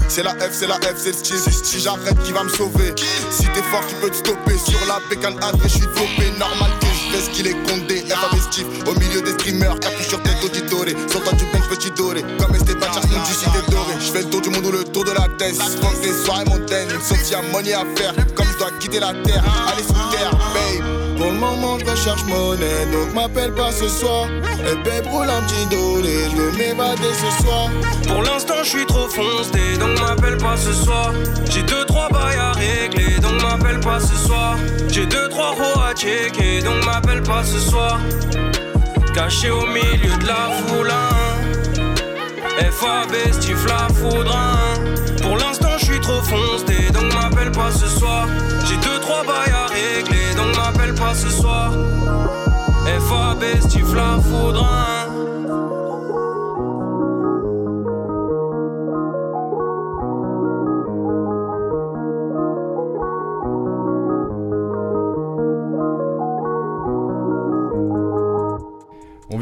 C'est la F, c'est la F, c'est le style. Si j'arrête, qui va me sauver? Si t'es fort, tu peux te stopper? Sur la bécane adresse, je suis dopé. Normal que ce qu'il est condé. FAB Steve, au milieu des streamers, capuche sur tête auditore. Sur toi, tu penses petit doré. Comme Esteban Charmon du cité doré. Je fais le tour du monde ou le tour de la tête. Fuck les soirées montaines, sauf s'il y a money à faire. Comme je dois quitter la terre, aller sous terre, babe. Pour le moment, je recherche monnaie, donc m'appelle pas ce soir. Et babe, un petit doré, je m'évader ce soir. Pour l'instant, je suis trop foncé, donc m'appelle pas ce soir. J'ai deux, trois bails à régler, donc m'appelle pas ce soir. J'ai deux, trois roues à checker, donc m'appelle pas ce soir. Caché au milieu de la foule, hein. FAB, Steve la foudre, hein. Pour l'instant, je suis trop foncé, donc m'appelle pas ce soir. J'ai deux, trois bails à régler, donc m'appelle ce soir. FAB, Steve la foudre,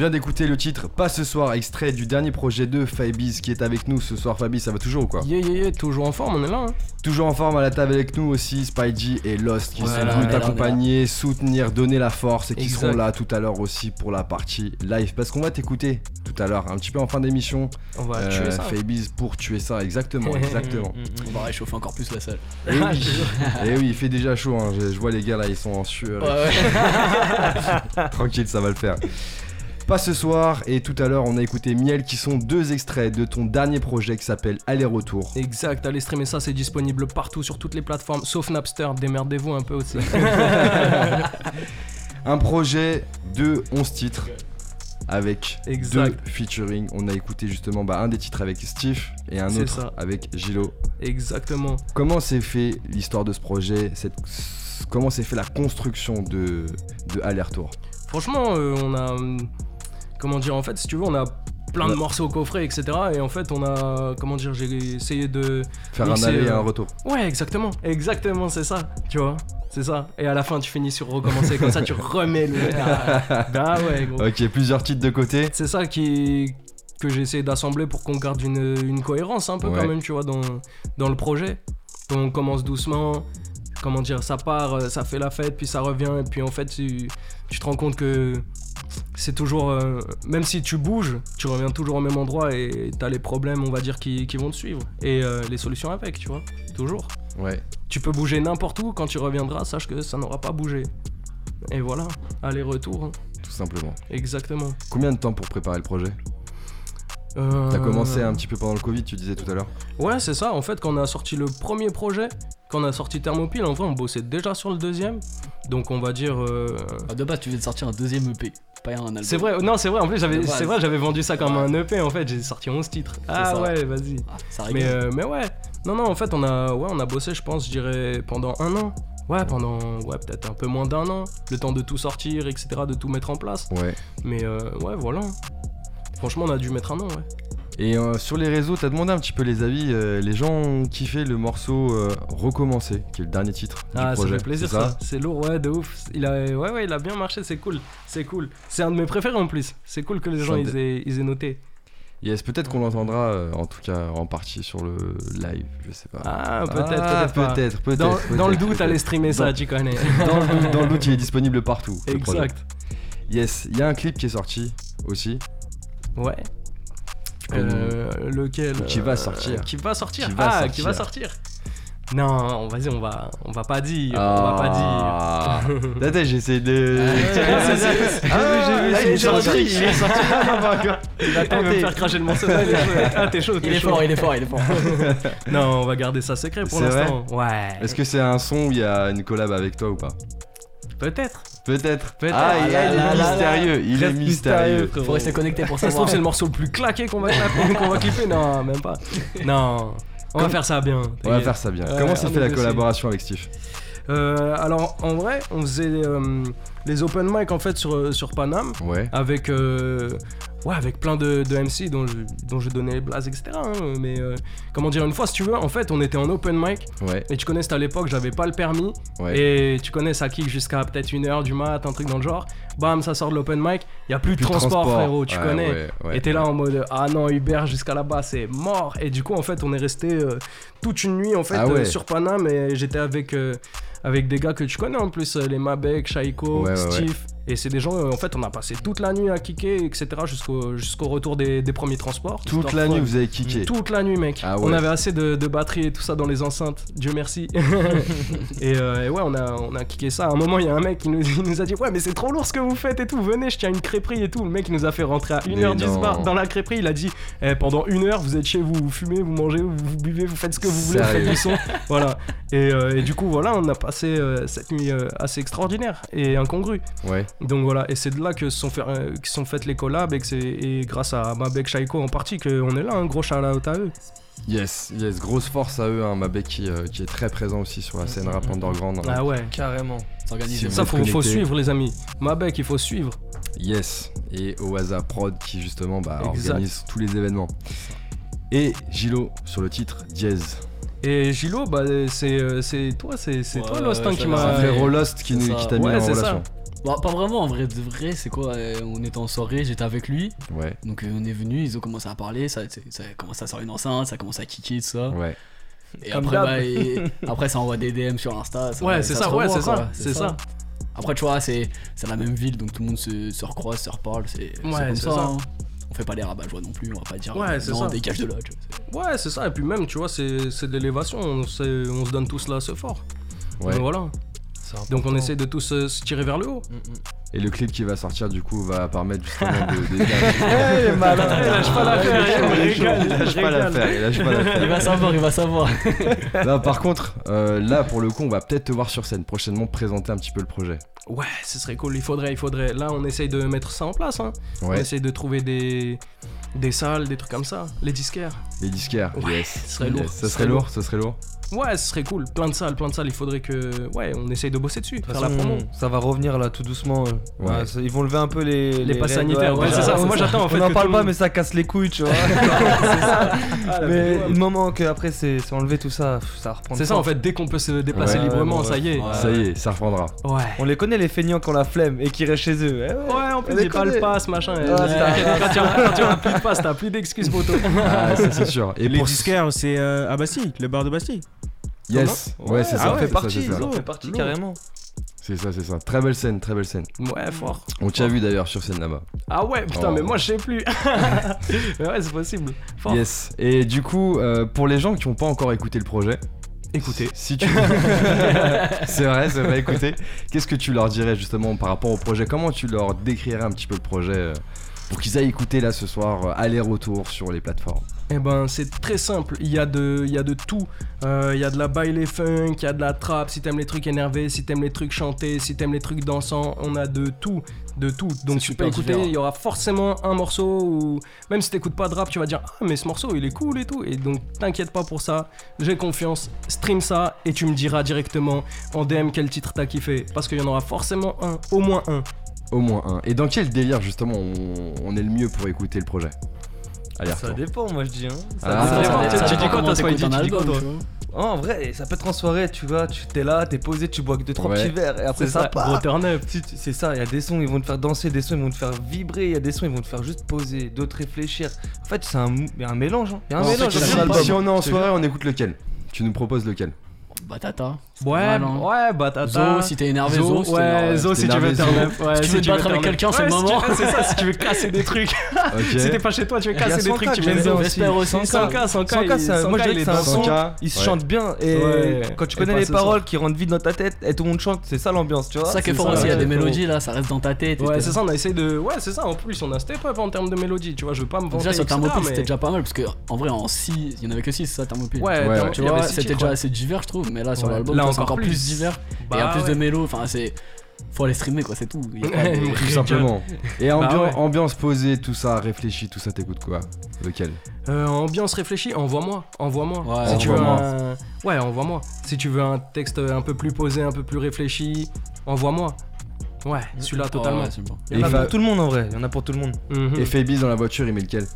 vient d'écouter le titre Pas ce soir, extrait du dernier projet de Fabiz qui est avec nous ce soir. Fabiz, ça va toujours ou quoi Yeah, yeah, yeah, toujours en forme, on est là. Hein. Toujours en forme à la table avec nous aussi, Spidey et Lost qui Voilà, sont venus t'accompagner, soutenir, donner la force et qui Exact. seront là tout à l'heure aussi pour la partie live. Parce qu'on va t'écouter tout à l'heure, un petit peu en fin d'émission. On va euh, tuer ça. Fabiz pour tuer ça, exactement, exactement. On va réchauffer encore plus la salle. Et oui, et oui, il fait déjà chaud, hein. je, je vois les gars là, ils sont en sueur. Tranquille, ça va le faire. Pas ce soir et tout à l'heure on a écouté Miel qui sont deux extraits de ton dernier projet qui s'appelle Aller-Retour. Exact, allez streamer ça, c'est disponible partout sur toutes les plateformes, sauf Napster, démerdez-vous un peu aussi. Un projet de 11 titres avec Exact. deux featuring. On a écouté justement bah, un des titres avec Steve et un autre ça. avec Gilo. Exactement. Comment s'est fait l'histoire de ce projet cette... Comment s'est fait la construction de, de Aller-Retour? Franchement, euh, on a. Comment dire, en fait, si tu veux, on a plein de morceaux au coffret, etc. Et en fait, on a. Comment dire, j'ai essayé de. Faire Mixer, un aller et euh, un retour. Ouais, exactement. Exactement, c'est ça. Tu vois C'est ça. Et à la fin, tu finis sur recommencer. comme ça, tu remets le. Ah, bah ouais, gros. Ok, plusieurs titres de côté. C'est ça qui que j'ai essayé d'assembler pour qu'on garde une, une cohérence un peu Ouais. quand même, tu vois, dans, dans le projet. On commence doucement, comment dire, ça part, euh, ça fait la fête, puis ça revient, et puis en fait, tu, tu te rends compte que c'est toujours, euh, même si tu bouges, tu reviens toujours au même endroit et t'as les problèmes, on va dire, qui, qui vont te suivre. Et euh, les solutions avec, tu vois, toujours. Ouais. Tu peux bouger n'importe où, quand tu reviendras, sache que ça n'aura pas bougé. Et voilà, aller-retour, hein. Tout simplement. exactement. Combien de temps pour préparer le projet? Euh, T'as commencé un petit peu pendant le Covid, tu disais tout à l'heure. Ouais, c'est ça. En fait, quand on a sorti le premier projet, quand on a sorti Thermopile, en vrai, on bossait déjà sur le deuxième. Donc, on va dire. euh, Ah, De base, tu viens de sortir un deuxième EP, pas un album. C'est vrai, non, c'est vrai. En plus, j'avais, c'est vrai, j'avais vendu ça comme un EP. En fait, j'ai sorti 11 titres. Ah ouais, vas-y. Ah, ça Mais, euh, mais ouais. Non, non, en fait, on a, ouais, on a bossé, je pense, je dirais, pendant un an. Ouais, pendant, ouais, peut-être un peu moins d'un an. Le temps de tout sortir, etc., de tout mettre en place. Ouais. Mais euh, ouais, voilà. Franchement, on a dû mettre un an, ouais. Et euh, sur les réseaux, t'as demandé un petit peu les avis. euh, les gens ont kiffé le morceau euh, Recommencer, qui est le dernier titre Ah, du ça fait plaisir ça. C'est lourd, ouais, de ouf. Il a, ouais, ouais, il a bien marché, c'est cool. C'est cool. C'est un de mes préférés en plus. C'est cool que les gens ils aient, ils aient noté. Yes, peut-être qu'on l'entendra euh, en tout cas en partie sur le live, je sais pas. Ah, peut-être, Ah, peut-être Dans, le doute, allez streamer ça, Dans- tu connais. Dans le doute, dans le doute, il est disponible partout. exact. Yes, il y a un clip qui est sorti aussi. Ouais. Euh, lequel Qui va euh, sortir. Qui va sortir Qui va Ah, sortir. qui va sortir Non, vas-y, on va, on va pas dire. On va pas dire. Ah. Attends, j'ai essayé de. Ah, Ah, j'ai vu, c'est sorti, il est sorti. Ah. Il va faire cracher le morceau. il est chaud. Ah, t'es chaud, Il t'es est chaud. fort, il est fort, il est fort. Non, on va garder ça secret pour l'instant. Ouais. Est-ce que c'est un son où il y a une collab avec toi ou pas? Peut-être. Peut-être. Peut-être. Ah, il, Ah là il là est là mystérieux. Il est mystérieux. frérot. Faut rester connecté pour Ça se trouve, savoir. c'est le morceau le plus claqué qu'on va, qu'on va clipper? Non, même pas. Non. On va faire ça bien. On va faire ça bien. Ouais, Comment s'est on fait la collaboration avec Steve? Euh, alors, en vrai, on faisait euh, les open mic en fait sur, sur Paname. Ouais. avec euh, ouais avec plein de, de MC dont je, dont je donnais les blases etc hein, mais euh, comment dire une fois si tu veux en fait on était en open mic. Ouais. et tu connais c'était à l'époque j'avais pas le permis. Ouais. et tu connais ça kick jusqu'à peut-être une heure du mat un truc dans le genre. Bam ça sort de l'open mic. Y a plus de Plus de transport, frérot tu connais. ouais, et t'es là en mode ah non Uber jusqu'à là-bas c'est mort. Et du coup en fait on est resté euh, toute une nuit en fait Ah euh, sur Paname. Et j'étais avec euh, avec des gars que tu connais en plus euh, les Mabek, Shaiko, Ouais, ouais, ouais. Steve. Et c'est des gens euh, en fait on a passé toute la nuit à kicker etc jusqu'au jusqu'au retour des, des premiers transports. Toute la nuit, vous avez kické. toute la nuit mec. Ah on avait assez de, de batterie et tout ça dans les enceintes Dieu merci. Et, euh, et ouais on a, on a kické ça. À un moment il y a un mec qui nous, il nous a dit ouais mais c'est trop lourd ce que vous faites et tout. Venez je tiens une crêperie et tout. Le mec il nous a fait rentrer à Mais 1h10 non. bar dans la crêperie. Il a dit Eh, pendant une heure vous êtes chez vous vous fumez vous mangez vous, vous buvez vous faites ce que vous voulez vous faites du son. Voilà. Et, euh, et du coup voilà on a passé euh, cette nuit euh, assez extraordinaire et incongrue Ouais. donc voilà, et c'est de là que sont, fait, euh, que sont faites les collabs et, que c'est, et grâce à Mabek Shaiko en partie qu'on est là, un gros shout out à eux. Yes, yes, grosse force à eux, hein, Mabek qui, euh, qui est très présent aussi sur la scène rap underground. hein. Ah ouais, Carrément. Organisé. Si ça faut, faut suivre les amis. Mabek, il faut suivre. Yes, et Oaza Prod qui justement bah, organise tous les événements. Et Gilo sur le titre Diez. Et Gilo, bah, c'est, euh, c'est toi, c'est, c'est Ouais, toi Lost hein, ouais, qui ça m'a. va, Un frérot Lost qui, c'est ça. qui t'a mis Ouais, en c'est relation. Bah, pas vraiment, en vrai, de vrai, c'est quoi euh, On était en soirée, j'étais avec lui. Ouais, Donc euh, on est venu, ils ont commencé à parler, ça, c'est- ça a commencé à sortir une enceinte, ça a commencé à kicker, tout ça. ouais. Et Comme après, bah, et- après, ça envoie des DM sur Insta. Ouais, c'est ça, ouais, c'est ça, c'est ça. Après, tu vois, c'est c'est la même ville, donc tout le monde se, se recroise, se reparle. C'est c'est Ouais, comme c'est ça. ça. hein. On fait pas les rabat joie non plus, on va pas dire Ouais, euh, c'est non, ça. dégage de là. Tu vois, c'est- Ouais, c'est ça, et puis même, tu vois, c'est, c'est de l'élévation, on, se donne tous là ce fort. ouais. Donc voilà. Donc on essaie de tous euh, se tirer vers le haut. Et le clip qui va sortir du coup va permettre justement de. de- Eh, malins. Il lâche pas l'affaire, Il lâche pas l'affaire, il lâche pas Il va savoir, il va savoir. Là, par contre, euh, là pour le coup, on va peut-être te voir sur scène prochainement présenter un petit peu le projet. Ouais, ce serait cool, il faudrait, il faudrait. Là, on essaye de mettre ça en place, hein. On essaye de trouver des, des salles, des trucs comme ça. Les disquaires. les disquaires. Ouais, yes. ce serait lourd, ce serait serait lourd, ça serait lourd. Ouais, ce serait cool. Plein de salles, plein de salles. Il faudrait que. Ouais, on essaye de bosser dessus, De la promo. ça va revenir là tout doucement. euh. Ouais. Ouais, ça- ils vont lever un peu les, Les passes sanitaires, ouais, c'est ça. Moi, j'attends en fait. On n'en que parle pas, le mais ça casse les couilles, tu vois. monde- mais il moment que après c'est c'est enlevé tout ça, ça reprend. C'est ça en fait, dès qu'on peut se déplacer Ouais, librement, ouais, ça y est. ouais. Ça y est, ça reprendra. Ouais. On les connaît les feignants qui ont la flemme et qui restent chez eux. Eh ouais. En plus, j'ai pas le connaît. pass, machin. Ah, quand tu auras plus de pass, t'as plus d'excuses, poteau. Ah, ça c'est sûr. Et les pour disquaires, c'est euh, à Bastille, le bar de Bastille. Yes, ouais, c'est Ah ça. ouais, c'est fait ça, partie, c'est ça. fait partie carrément. C'est ça, c'est ça. Très belle scène, très belle scène. Ouais, fort. On t'a vu d'ailleurs sur scène là-bas. Ah ouais, putain, Oh. mais moi, je sais plus. Mais ouais, c'est possible. Fort. Yes. Et du coup, euh, pour les gens qui n'ont pas encore écouté le projet, Écoutez. si tu. c'est vrai, c'est vrai, écoutez. Qu'est-ce que tu leur dirais justement par rapport au projet? Comment tu leur décrirais un petit peu le projet euh, pour qu'ils aillent écouter là ce soir, euh, aller-retour sur les plateformes? Eh ben, c'est très simple. Il y a de, il y a de tout. Euh, Il y a de la baile funk, il y a de la trap. Si t'aimes les trucs énervés, si t'aimes les trucs chantés, si t'aimes les trucs dansants, on a de tout, de tout. Donc tu peux écouter. différent. Il y aura forcément un morceau où même si t'écoutes pas de rap, tu vas dire ah mais ce morceau il est cool et tout. Et donc t'inquiète pas pour ça. J'ai confiance. Stream ça et tu me diras directement en DM quel titre t'as kiffé parce qu'il y en aura forcément un, au moins un. Au moins un. Et dans quel délire justement on, on est le mieux pour écouter le projet? Ça dépend, moi je dis. Hein. Ça Ah, ça ça dépend. dépend. Tu- Tu dis quoi, toi, Tu dis quoi, vois. En vrai, ça peut être en soirée, tu vois. Tu t'es là, t'es posé, tu bois que 2-3 Ouais. petits verres et après C'est ça part. Si C'est ça, il y a des sons, ils vont te faire danser, des sons, ils vont te faire vibrer, il y a des sons, ils vont te faire juste poser, d'autres réfléchir. En fait, c'est un, mou- il y a un mélange. hein. Y a un mélange. Si on est en soirée, on écoute lequel? Tu nous proposes lequel? Batata. Ouais, Mal, hein. ouais, batata. Zo, si t'es énervé, Zo. si t'es ouais, énervé. Zo, si tu veux up. Ouais, Si tu veux te battre avec quelqu'un, c'est le si moment. C'est ça, si tu veux casser des trucs. Ok. Si t'es pas chez toi, tu veux casser des 100K trucs, tu mets Zo. Vesper aussi. 100K, 100K, 100K, 100K, c'est un- moi je 100K, dirais il que est c'est un dans son, 100K, il se chante bien et quand tu connais les paroles qui rentrent vite dans ta tête et tout le monde chante, c'est ça l'ambiance, tu vois. C'est ça qui est fort aussi, il y a ouais. des mélodies là, ça reste dans ta tête. Ouais, c'est ça, on a essayé de. Ouais, c'est ça, en plus, on a step up en termes de mélodie, tu vois, je veux pas me vanter. Déjà sur mais- c'était déjà pas mal parce que en vrai en 6, il y en avait que 6 ça Thermopyle. Ouais. Tu vois, c'était déjà assez divers je trouve, mais là sur Ouais. l'album Là, c'est encore encore plus plus. divers. Bah Et il y a plus ouais. de mélo, enfin c'est. Faut aller streamer quoi, c'est tout. Il y a pas Ouais, de- mais- Tout simplement. Et ambiance, Bah ouais. ambiance posée, tout ça, réfléchi, tout ça, t'écoutes quoi? Lequel? Euh, ambiance réfléchie, envoie-moi, envoie-moi. Ouais, si tu veux envoie-moi. un... Ouais, envoie-moi. Si tu veux un texte un peu plus posé, un peu plus réfléchi, envoie-moi. Ouais, celui-là totalement. Ouais, c'est bon. Il y en Et a Fa- pour tout le monde en vrai, il y en a pour tout le monde. Mhm. Et Fabies dans la voiture, il met lequel?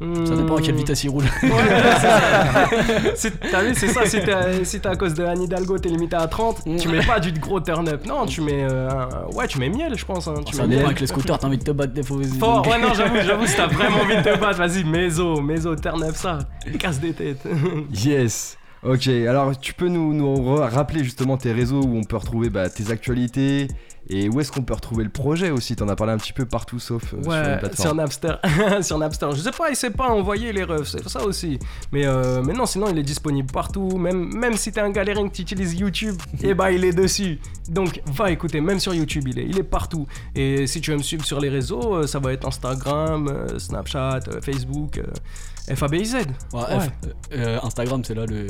Ça dépend à quelle Hmm. vitesse il roule. Ouais, T'as vu, c'est ça, si t'es si t'es à cause de Anne Hidalgo, t'es limité à 30, tu mets pas du gros turn up. Non, tu mets. euh, Ouais, tu mets miel, je pense. hein. Tu Ça mets miel. avec les scooters, t'as envie de te battre des fois. Fort, ouais, non, j'avoue, j'avoue, si t'as vraiment envie de te battre, vas-y, méso, méso, turn up ça. Casse des têtes. Yes Ok, alors tu peux nous, nous rappeler justement tes réseaux où on peut retrouver bah, tes actualités et où est-ce qu'on peut retrouver le projet aussi? T'en as parlé un petit peu partout sauf euh, sur les Ouais, sur plateformes. Napster. sur Napster. Je sais pas, il sait pas envoyer les refs, c'est ça aussi. Mais, euh, mais non, sinon il est disponible partout. Même, même si t'es un galérien que tu utilises YouTube, et bah il est dessus. Donc va écouter, même sur YouTube, il est, il est partout. Et si tu veux me suivre sur les réseaux, euh, ça va être Instagram, euh, Snapchat, Facebook, euh, FABIZ. Ouais, Ouais. F- euh, Instagram c'est là le.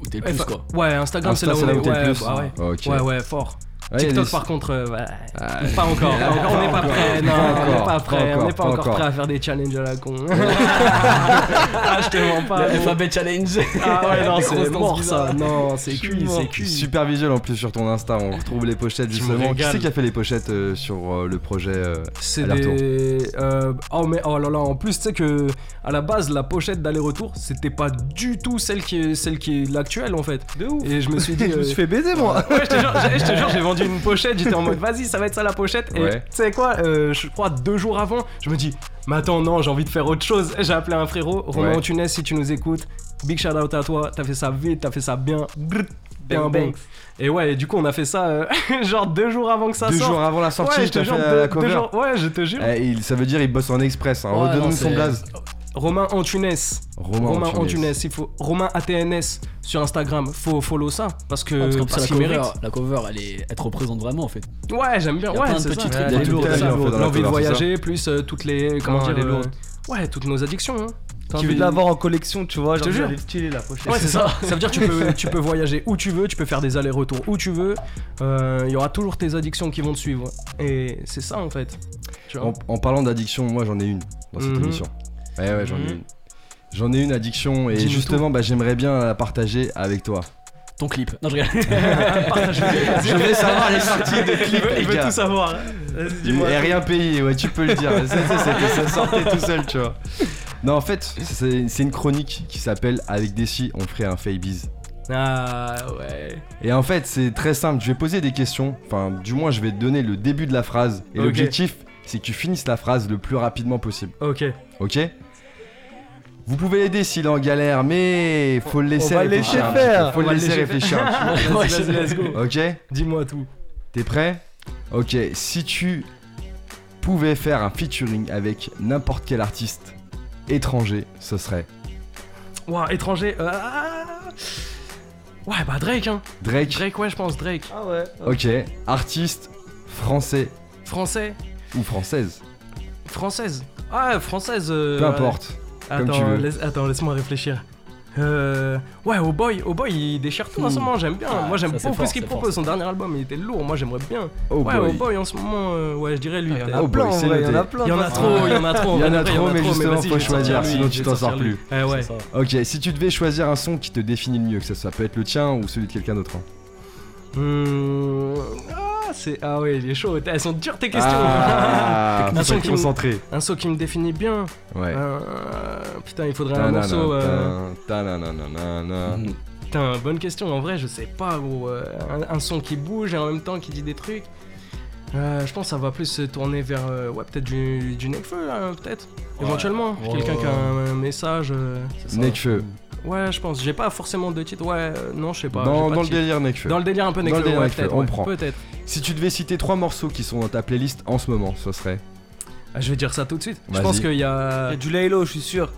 où t'es le plus quoi. Ouais, Instagram, Insta, c'est là où t'es le Ouais, plus. bah ouais. Ok. ouais, ouais, fort. Ouais, TikTok des- par contre, euh, ouais. Ah, Pas encore, pas encore, on n'est pas prêt, non, pas on n'est pas pas prêt, on n'est pas pas encore prêt à faire des challenges à la con. ah, je te mens pas. Le. FAB Challenge. Ah ouais, non, c'est mort ça. Non, c'est cuit, c'est cuit. Super visuel en plus sur ton Insta, on retrouve les pochettes justement. Qui c'est qui a fait les pochettes euh, sur euh, le projet euh, C'est des. euh, oh, mais oh là là, en plus, tu sais que à la base, la pochette d'aller-retour, c'était pas du tout celle qui est, celle qui est l'actuelle en fait. De ouf. Et je me suis dit. Je me suis fait baiser moi. Ouais, je te jure, j'ai- j'ai vendu une pochette, j'étais en mode vas-y, ça va être ça la pochette. Et Ouais. tu sais quoi, euh, je crois deux jours avant, je me dis, mais attends, non, j'ai envie de faire autre chose. J'ai appelé un frérot, Romain Ouais. Antunes, si tu nous écoutes, big shout out à toi, t'as fait ça vite, t'as fait ça bien, bien Bang, bon. Et ouais, et du coup, on a fait ça euh, genre deux jours avant que ça Deux sorte. jours avant la sortie, ouais, je fait jure, deux- la deux jours- ouais, je te jure. Eh, il- ça veut dire il bosse en express. Hein. Redonne-nous non, son blaze. Romain Antunes. Romain, Romain Antunes. Antunes, il faut Romain ATNS sur Instagram, faut follow ça parce que Parce qu'en plus, parce la qu'il cover, mérite. la cover, elle, est, elle te représente vraiment en fait. Ouais, j'aime bien. Il y a Ouais, plein de petits trucs L'envie de voyager, plus euh, toutes les. Comment Non, dire est euh. Ouais, toutes nos addictions. Hein. T'as envie de l'avoir en collection, tu vois. Je te genre, jure. La pochette. Ouais, c'est ça. Ça veut dire que tu peux, tu peux voyager où tu veux, tu peux faire des allers-retours où tu veux. Euh, Il y aura toujours tes addictions qui vont te suivre. Et c'est ça en fait. Tu vois En, en parlant d'addiction, moi j'en ai une dans cette Mhm. émission. Ouais, ouais, j'en ai Mhm. une. J'en ai une addiction et justement, bah, j'aimerais bien la partager avec toi. Ton clip. Non, je rigole. Je vais savoir les sorties de clips, Il veut tout savoir. Et rien payé, ouais, tu peux le dire. Ça, sortait tout seul, tu vois. Non, en fait, c'est une chronique qui s'appelle Avec Desi, on ferait un Fabies. Ah ouais. Et en fait, c'est très simple. Je vais poser des questions. Enfin, du moins, je vais te donner le début de la phrase. Et l'objectif, c'est que tu finisses la phrase le plus rapidement possible. Ok. Ok? Vous pouvez l'aider s'il est en galère, mais faut le laisser va réfléchir. laisser faire. Faut On le laisser laisser réfléchir. Vas-y, go. Ok Dis-moi tout. T'es prêt? Ok, si tu pouvais faire un featuring avec n'importe quel artiste étranger, ce serait? Ouah, étranger. euh, ah. Ouais, bah Drake, hein. Drake? Drake, ouais, je pense Drake. Ah ouais. Ok, artiste français Français. ou française, Française. Ah, française. euh, peu ouais. importe. Attends, laisse- laisse-moi réfléchir. Euh, ouais, Oh Boy, Oh Boy, il déchire tout en ce Hmm. moment, j'aime bien. Ah, Moi, j'aime beaucoup fort, ce qu'il propose. fort. Son dernier album, il était lourd. Moi, j'aimerais bien. Oh ouais, boy. Oh Boy, en ce moment, euh, ouais, je dirais lui. Il y en a Oh plein il y en a plein. Il y en a trop, il y en a trop. Il y en a trop, mais justement, faut choisir, sinon tu t'en sors plus. Eh ouais. Ok, si tu devais choisir un son qui te définit le mieux, que ça, ça peut être le tien ou celui de quelqu'un d'autre. hein. Ah, c'est. Ah ouais, il est chaud. Elles sont dures tes questions. Ah, Un son qui me- concentré. Un son qui me définit bien. Ouais. Euh, putain, il faudrait un morceau. euh. Putain, bonne question. En vrai, je sais pas, gros. Euh, un, un son qui bouge et en même temps qui dit des trucs. Euh, je pense que ça va plus se tourner vers. euh, ouais, peut-être du, du Nekfeu, là, peut-être. Ouais. Éventuellement. Ouais, Quelqu'un qui a un, un message. euh. Nekfeu. Ouais, je pense. J'ai pas forcément de titre. Ouais, euh, non, je sais pas. Dans, pas le délire Nekfeu. Dans le délire un peu Dans le Nekfeu, délire ouais, Nekfeu, peut-être. on ouais, prend. Peut-être. Si tu devais citer trois morceaux qui sont dans ta playlist en ce moment, ce serait Ah, je vais dire ça tout de suite. Je pense qu'il y Il y a. a du Laylo, je suis sûr.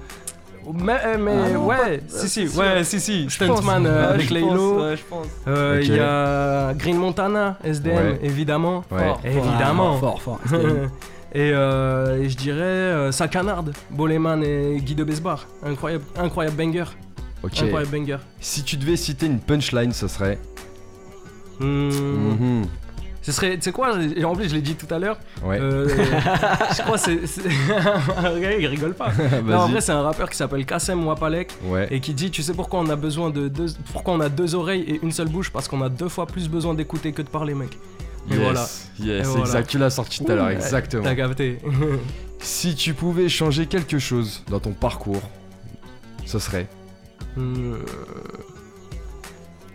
Mais, euh, mais Ah non, ouais, pas- si, si, ouais, si, si. Stuntman euh, Ouais, avec Laylo. pense, Ouais, je pense. Euh, Il y a Green Montana, SDM, Ouais. évidemment. Ouais. Fort. Évidemment. Fort, fort. et, euh, et je dirais euh, Sakanard, Boleman et Guy de Besbar. Incroyable, incroyable banger. Ok. Incroyable banger. Si tu devais citer une punchline, ce serait. Mhm. Ce serait, tu sais quoi, en plus je l'ai dit tout à l'heure. Ouais. euh, je crois que c'est. il rigole pas. Non, en vrai, c'est un rappeur qui s'appelle Kassem Wapalek Ouais. et qui dit Tu sais pourquoi on a besoin de deux. Pourquoi on a deux oreilles et une seule bouche? Parce qu'on a deux fois plus besoin d'écouter que de parler, mec. Et yes. voilà. Yes, Et voilà. exact. Tu l'as sorti tout à l'heure, exactement. T'as capté. Si tu pouvais changer quelque chose dans ton parcours, ce serait. Hmm.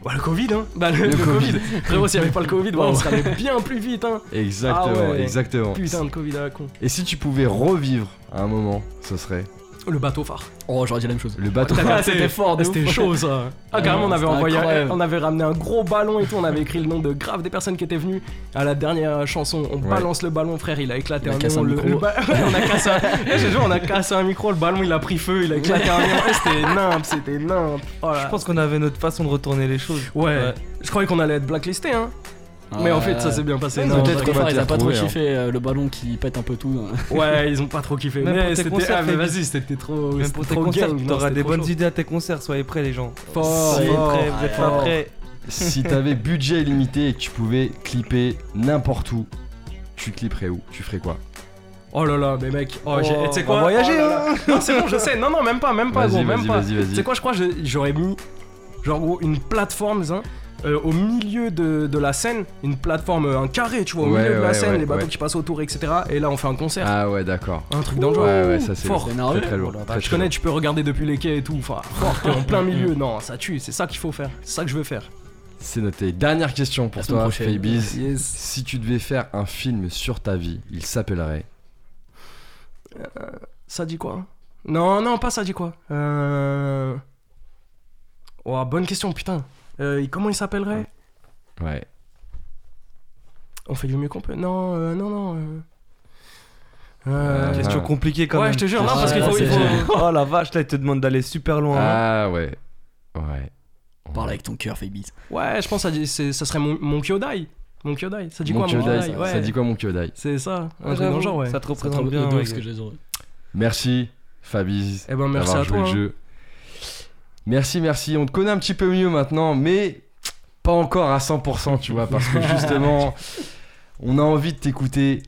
Bah, le Covid, hein Bah, le, Le le Covid. Frérot, s'il n'y avait pas le Covid, bah, on serait allé bien plus vite, hein Exactement, Ah ouais. exactement. Putain de Covid à la con. Et si tu pouvais revivre à un moment, ce serait Le bateau phare. Oh, j'aurais dit la même chose. le bateau. T'as phare. c'était fort, de C'était chaud, ça Ah, carrément, on avait envoyé... incroyable. On avait ramené un gros ballon et tout, on avait écrit le nom de grave des personnes qui étaient venues à la dernière chanson. On Ouais. balance le ballon, frère, il a éclaté Il a un cassé néon. un le- micro. le ba- on a cassé un... Eh, je te jure, on a cassé un micro, le ballon, il a pris feu, il a éclaté un néon. Eh, C'était nimp, c'était nimp. Oh. Je pense qu'on avait notre façon de retourner les choses. Ouais. Je croyais qu'on allait être blacklisté, hein Mais en fait, ça s'est bien passé. Peut-être qu'on ils a pas trop hein. kiffé euh, le ballon qui pète un peu tout. Ouais, ils ont pas trop kiffé. Même mais pour tes c'était. concerts, Ah, mais vas-y, c'était trop. Même pour tes trop concerts, t'auras des bonnes chaud. idées à tes concerts, soyez prêts les gens. Fort, Soyez fort, prêts, vous êtes pas prêts. Si t'avais budget illimité et que tu pouvais clipper n'importe où, tu clipperais où? Tu ferais quoi? Oh là là, mais mec. Oh, j'ai- Oh, tu sais on quoi? va voyager, Oh là là. hein. Non, c'est bon, je sais. Non, non, même pas, même pas, Vas-y, gros, même vas-y, pas. vas-y, vas-y. Tu sais quoi, je crois j'aurais mis. Genre, gros, une plateforme, hein, euh, au milieu de, de la scène, une plateforme, euh, un carré, tu vois, au Ouais, milieu de la scène, les bateaux qui passent autour, etc. Et là, on fait un concert. Ah ouais, d'accord. Un truc dangereux. Ouais, ouais, ça c'est Fort. Très très lourd. Très, Je connais, tu peux regarder depuis les quais et tout. Enfin, fort, t'es en plein milieu. Non, ça tue, c'est ça qu'il faut faire. C'est ça que je veux faire. C'est noté. Dernière question pour toi. Yes. Si tu devais faire un film sur ta vie, il s'appellerait. Ça dit quoi? Non, non, pas ça dit quoi. Euh. Oh, bonne question, putain. Euh, comment il s'appellerait Ouais. On fait du mieux qu'on peut. Non, euh, non, non. euh. Euh, Ah. Question compliquée quand ouais, même. je te jure, non, parce qu'il faut. il faut- Oh la vache, là il te demande d'aller super loin. hein. Ah ouais. Ouais. Parle avec ton cœur, Fabis. Ouais, je pense que ça, dit- c'est- ça serait mon, mon Kyodai. Mon Kyodai. Ça dit Mon quoi, mon Kyodai, Kyodai? ça, Ouais. ça dit quoi mon Kyodai? C'est ça, un Ouais, truc dans j'avoue, le genre, ouais. Ça te représente te bien. bien ouais, ce que gars. Merci, Fabiz. Eh ben, merci d'avoir à joué toi. le hein. jeu. Merci, merci. On te connaît un petit peu mieux maintenant, mais pas encore à 100%, tu vois, parce que justement, on a envie de t'écouter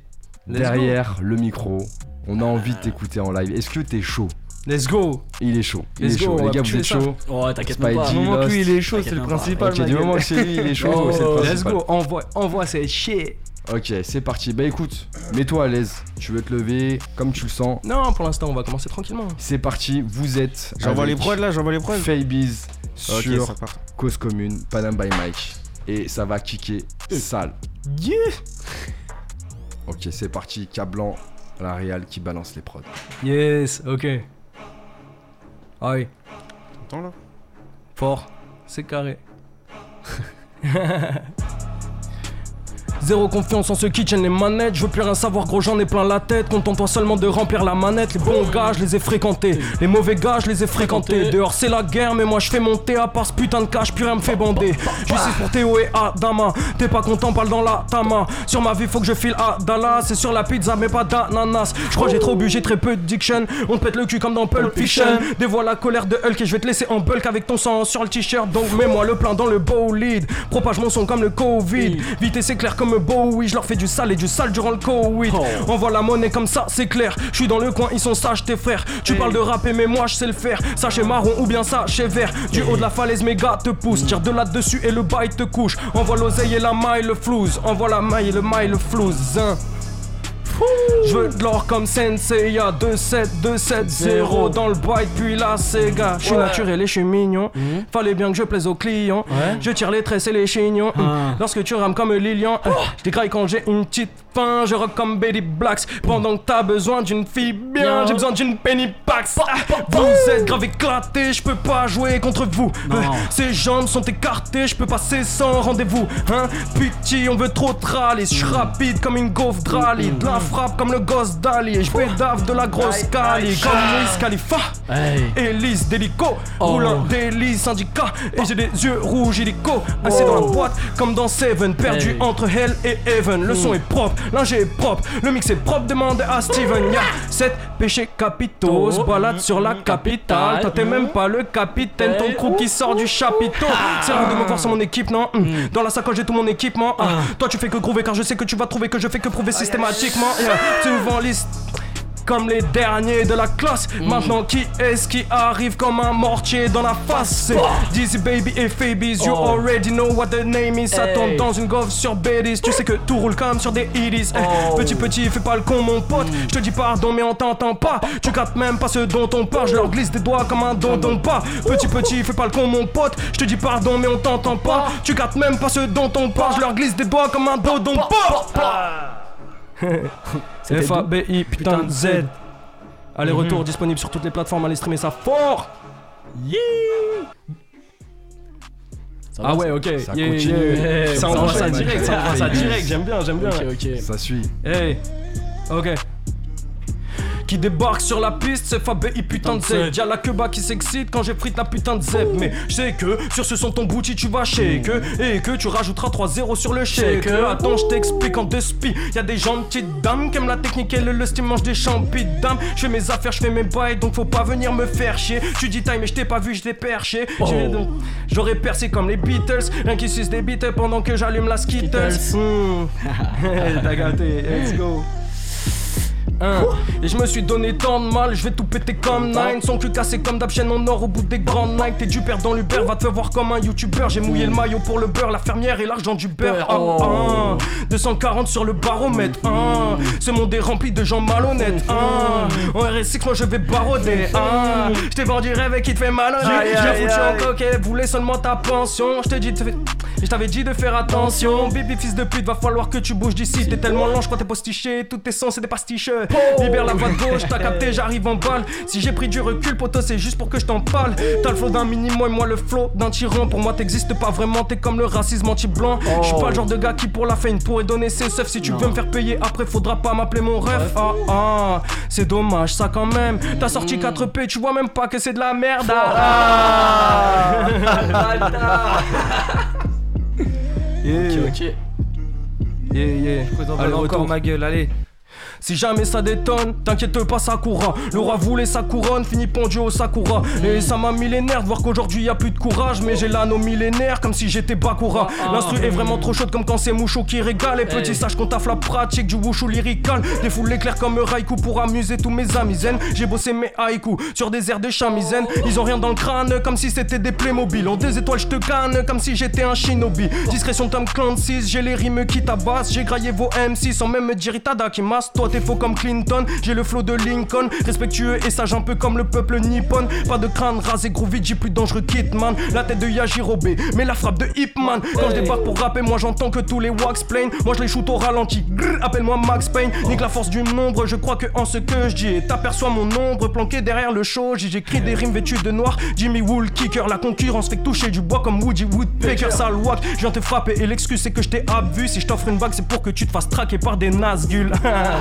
derrière le micro. On a envie de t'écouter en live. Est-ce que t'es chaud? Let's go Il est chaud. Il Let's est chaud. go, Les gars, vous êtes chaud? Oh, t'inquiète pas. Du moment que lui il est chaud, c'est le principal. Ok, du moment que c'est lui, il est chaud, Oh, c'est le Let's go, envoie, envoie, c'est shit Ok, c'est parti. Bah écoute, mets-toi à l'aise. Tu veux te lever comme tu le sens. Non, pour l'instant, on va commencer tranquillement. C'est parti. Vous êtes. J'envoie les prods là, j'envoie les prods. Faybiz Ok, sur. Cause Commune, Panam by Mike. Et ça va kicker sale. Yeah Ok, c'est parti. Cablan, la Real qui balance les prods. Yes, ok. Aïe, T'entends là? Fort, c'est carré. Zéro confiance en ceux qui tiennent les manettes. Je veux plus rien savoir, gros, j'en ai plein la tête. Contente-toi seulement de remplir la manette. Les bons gars, je les ai fréquentés. Les mauvais gars, je les ai fréquentés. Dehors, c'est la guerre, mais moi je fais monter. À part ce putain de cash, plus rien me fait bander. Justice pour Théo et Adama. T'es pas content, parle dans la tama. Sur ma vie, faut que je file à Dallas. C'est sur la pizza, mais pas d'ananas. Je crois j'ai trop bu, j'ai très peu de diction. On te pète le cul comme dans Pulp Fiction. Dévoile la colère de Hulk et je vais te laisser en bulk avec ton sang sur le t-shirt. Donc mets-moi le plein dans le bow lead. Propage mon son comme le Covid. Vite et c'est clair comme comme Bowie, je leur fais du sale et du sale durant le Covid. Oh. Envoie la monnaie comme ça, c'est clair. Je suis dans le coin, ils sont sages, tes frères. Tu parles de rapper, mais moi je sais le faire. Sachet marron ou bien sachet vert. Du haut de la falaise, mes gars te poussent. Tire de là-dessus et le bail te couche. Envoie l'oseille et la maille, le flouze. Envoie la maille et le maille, le flouze. Hein. Je veux de l'or comme Sensei, y'a 2-7, 2-7-0 dans le boîte puis la Sega. Je suis naturel et je suis mignon. Fallait bien que je plaise aux clients. Je tire les tresses et les chignons. Lorsque tu rames comme Lilian, euh, je dégraille quand j'ai une petite Je rock comme Betty Blacks. Pendant que t'as besoin d'une fille bien, j'ai besoin d'une penny pax. Ah, Vous êtes grave éclatés, je peux pas jouer contre vous. Euh, Ces jambes sont écartées, je peux passer sans rendez-vous. Hein? On veut trop te râler. Je suis rapide comme une gaufre drali. De la frappe comme le gosse d'Ali. Je pédave de la grosse cali. Comme Wiz Khalifa. Hey. Hélice d'hélico, roulant d'hélice syndicat Et j'ai des yeux rouges hélico Assis dans la boîte comme dans Seven Perdu entre Hell et Heaven Le son est propre, l'ingé est propre Le mix est propre, demande à Steven. Y'a sept péchés capitaux Se balade sur la capitale. Toi t'es même pas le capitaine Ton crew qui sort du chapiteau. C'est rare de me voir mon équipe, non? Hum. Dans la sacoche j'ai tout mon équipement. Ah. Toi tu fais que groover car je sais que tu vas trouver Que je fais que prouver systématiquement. Vends liste comme les derniers de la classe. Maintenant, qui est-ce qui arrive comme un mortier dans la face? C'est Dizzy Baby et Phoebes. You Oh. already know what the name is. Ça Hey. tombe dans une gove sur Bedis. Tu sais que tout roule comme sur des idis. Eh, Oh. Petit petit, fais pas le con, mon pote. Je te dis pardon, mais on t'entend pas. Tu captes même pas ce dont on parle. Je leur glisse des doigts comme un don don pas. Petit petit, fais pas le con, mon pote. Je te dis pardon, mais on t'entend pas. Tu captes même pas ce dont on parle. Je leur glisse des doigts comme un don don pas. F-A-B-I, putain Z. Aller-retour disponible sur toutes les plateformes, allez streamer ça fort Ça va, Ah ouais, ok, Ça yeah, continue. yeah. Ça ça envoie enchaîne. ça direct, ça envoie ça direct, j'aime bien, j'aime bien. Ok, ok. Ça suit. Hey, ok. Qui débarque sur la piste, c'est Fabi putain de Z. Y'a la queba qui s'excite quand j'effrite la putain de zeb. Mais je sais que sur ce son ton bouti tu vas shake Et que tu rajouteras 3-0 sur le shake Attends, je t'explique en deux spi. Y'a des petites dames qui aiment la technique et le lust, ils mangent des champis de dames. Je fais mes affaires, je fais mes bails, donc faut pas venir me faire chier. Tu dis time mais je t'ai pas vu, je t'ai perché. Donc, J'aurais percé comme les Beatles, rien qui suce des beats pendant que j'allume la Skittles. Hmm. T'as gâté, let's go. Hein. Et je me suis donné tant de mal, je vais tout péter comme Nine. Son cul cassé comme d'hab, chaîne en or au bout des grandes Nike. T'es du père dans l'Uber, va te voir comme un youtubeur. J'ai mouillé le maillot pour le beurre, la fermière et l'argent du beurre. Ah. 240 sur le baromètre. Ce monde est rempli de gens malhonnêtes. En RSX, moi je vais baronner. Ah. Je t'ai vendu rêve et qui te fait mal aïe, foutu en coquet, voulait seulement ta pension. Je t'ai dit je t'avais dit de faire attention. Baby fils de pute, va falloir que tu bouges d'ici. T'es tellement lent, je crois t'es postiché. Tout tes sons, c'est des pastiches. Libère la de gauche, t'as capté, j'arrive en balle. Si j'ai pris du recul, poto, c'est juste pour que je t'en parle. T'as le flow d'un mini, moi et moi le flow d'un tyran. Pour moi, t'existes pas vraiment, t'es comme le racisme anti-blanc. Je suis pas le genre de gars qui, pour la fame, pourrait donner ses seufs. Si tu veux me faire payer, après, faudra pas m'appeler mon ref. Ah ah, c'est dommage, ça quand même. T'as sorti 4P, tu vois même pas que c'est de la merde. Ah, Yeah. Ok, ok. Yeah, yeah. Allez, Allez, encore ma gueule, allez. Si jamais ça détonne, t'inquiète pas Sakura Le roi voulait sa couronne, finit pendu au Sakura. Et ça m'a millénaire de voir qu'aujourd'hui y a plus de courage. Mais j'ai l'anneau millénaire comme si j'étais Bakura. L'instru est vraiment trop chaude comme quand c'est Moucho qui régale Et petit sache qu'on taffe la pratique du wushu lyrical. Défoule l'éclair comme Raikou pour amuser tous mes amis zen. J'ai bossé mes haïkus sur des airs de chamizen. Ils ont rien dans le crâne comme si c'était des Playmobil. En deux étoiles je te canne comme si j'étais un shinobi. Discrétion Tom Clancy, j'ai les rimes qui tabassent. J'ai graillé vos MC sans même me dire Toi t'es faux comme Clinton, j'ai le flow de Lincoln. Respectueux et sage un peu comme le peuple nippon. Pas de crâne rasé groovy, j'ai plus dangereux Kitman La tête de Yajirobe, mais la frappe de Hipman. Quand je débarque pour rapper, moi j'entends que tous les wax plain. Moi je les shoot au ralenti, appelle-moi Max Payne. Nique la force du nombre, je crois que en ce que je dis t'aperçois mon ombre planqué derrière le show. J'écris des rimes vêtues de noir, Jimmy Wool Kicker La concurrence fait que toucher du bois comme Woody Woodpecker. Sale wack, je viens te frapper et l'excuse c'est que je t'ai abvu Si je t'offre une bague c'est pour que tu te fasses traquer par des nazgules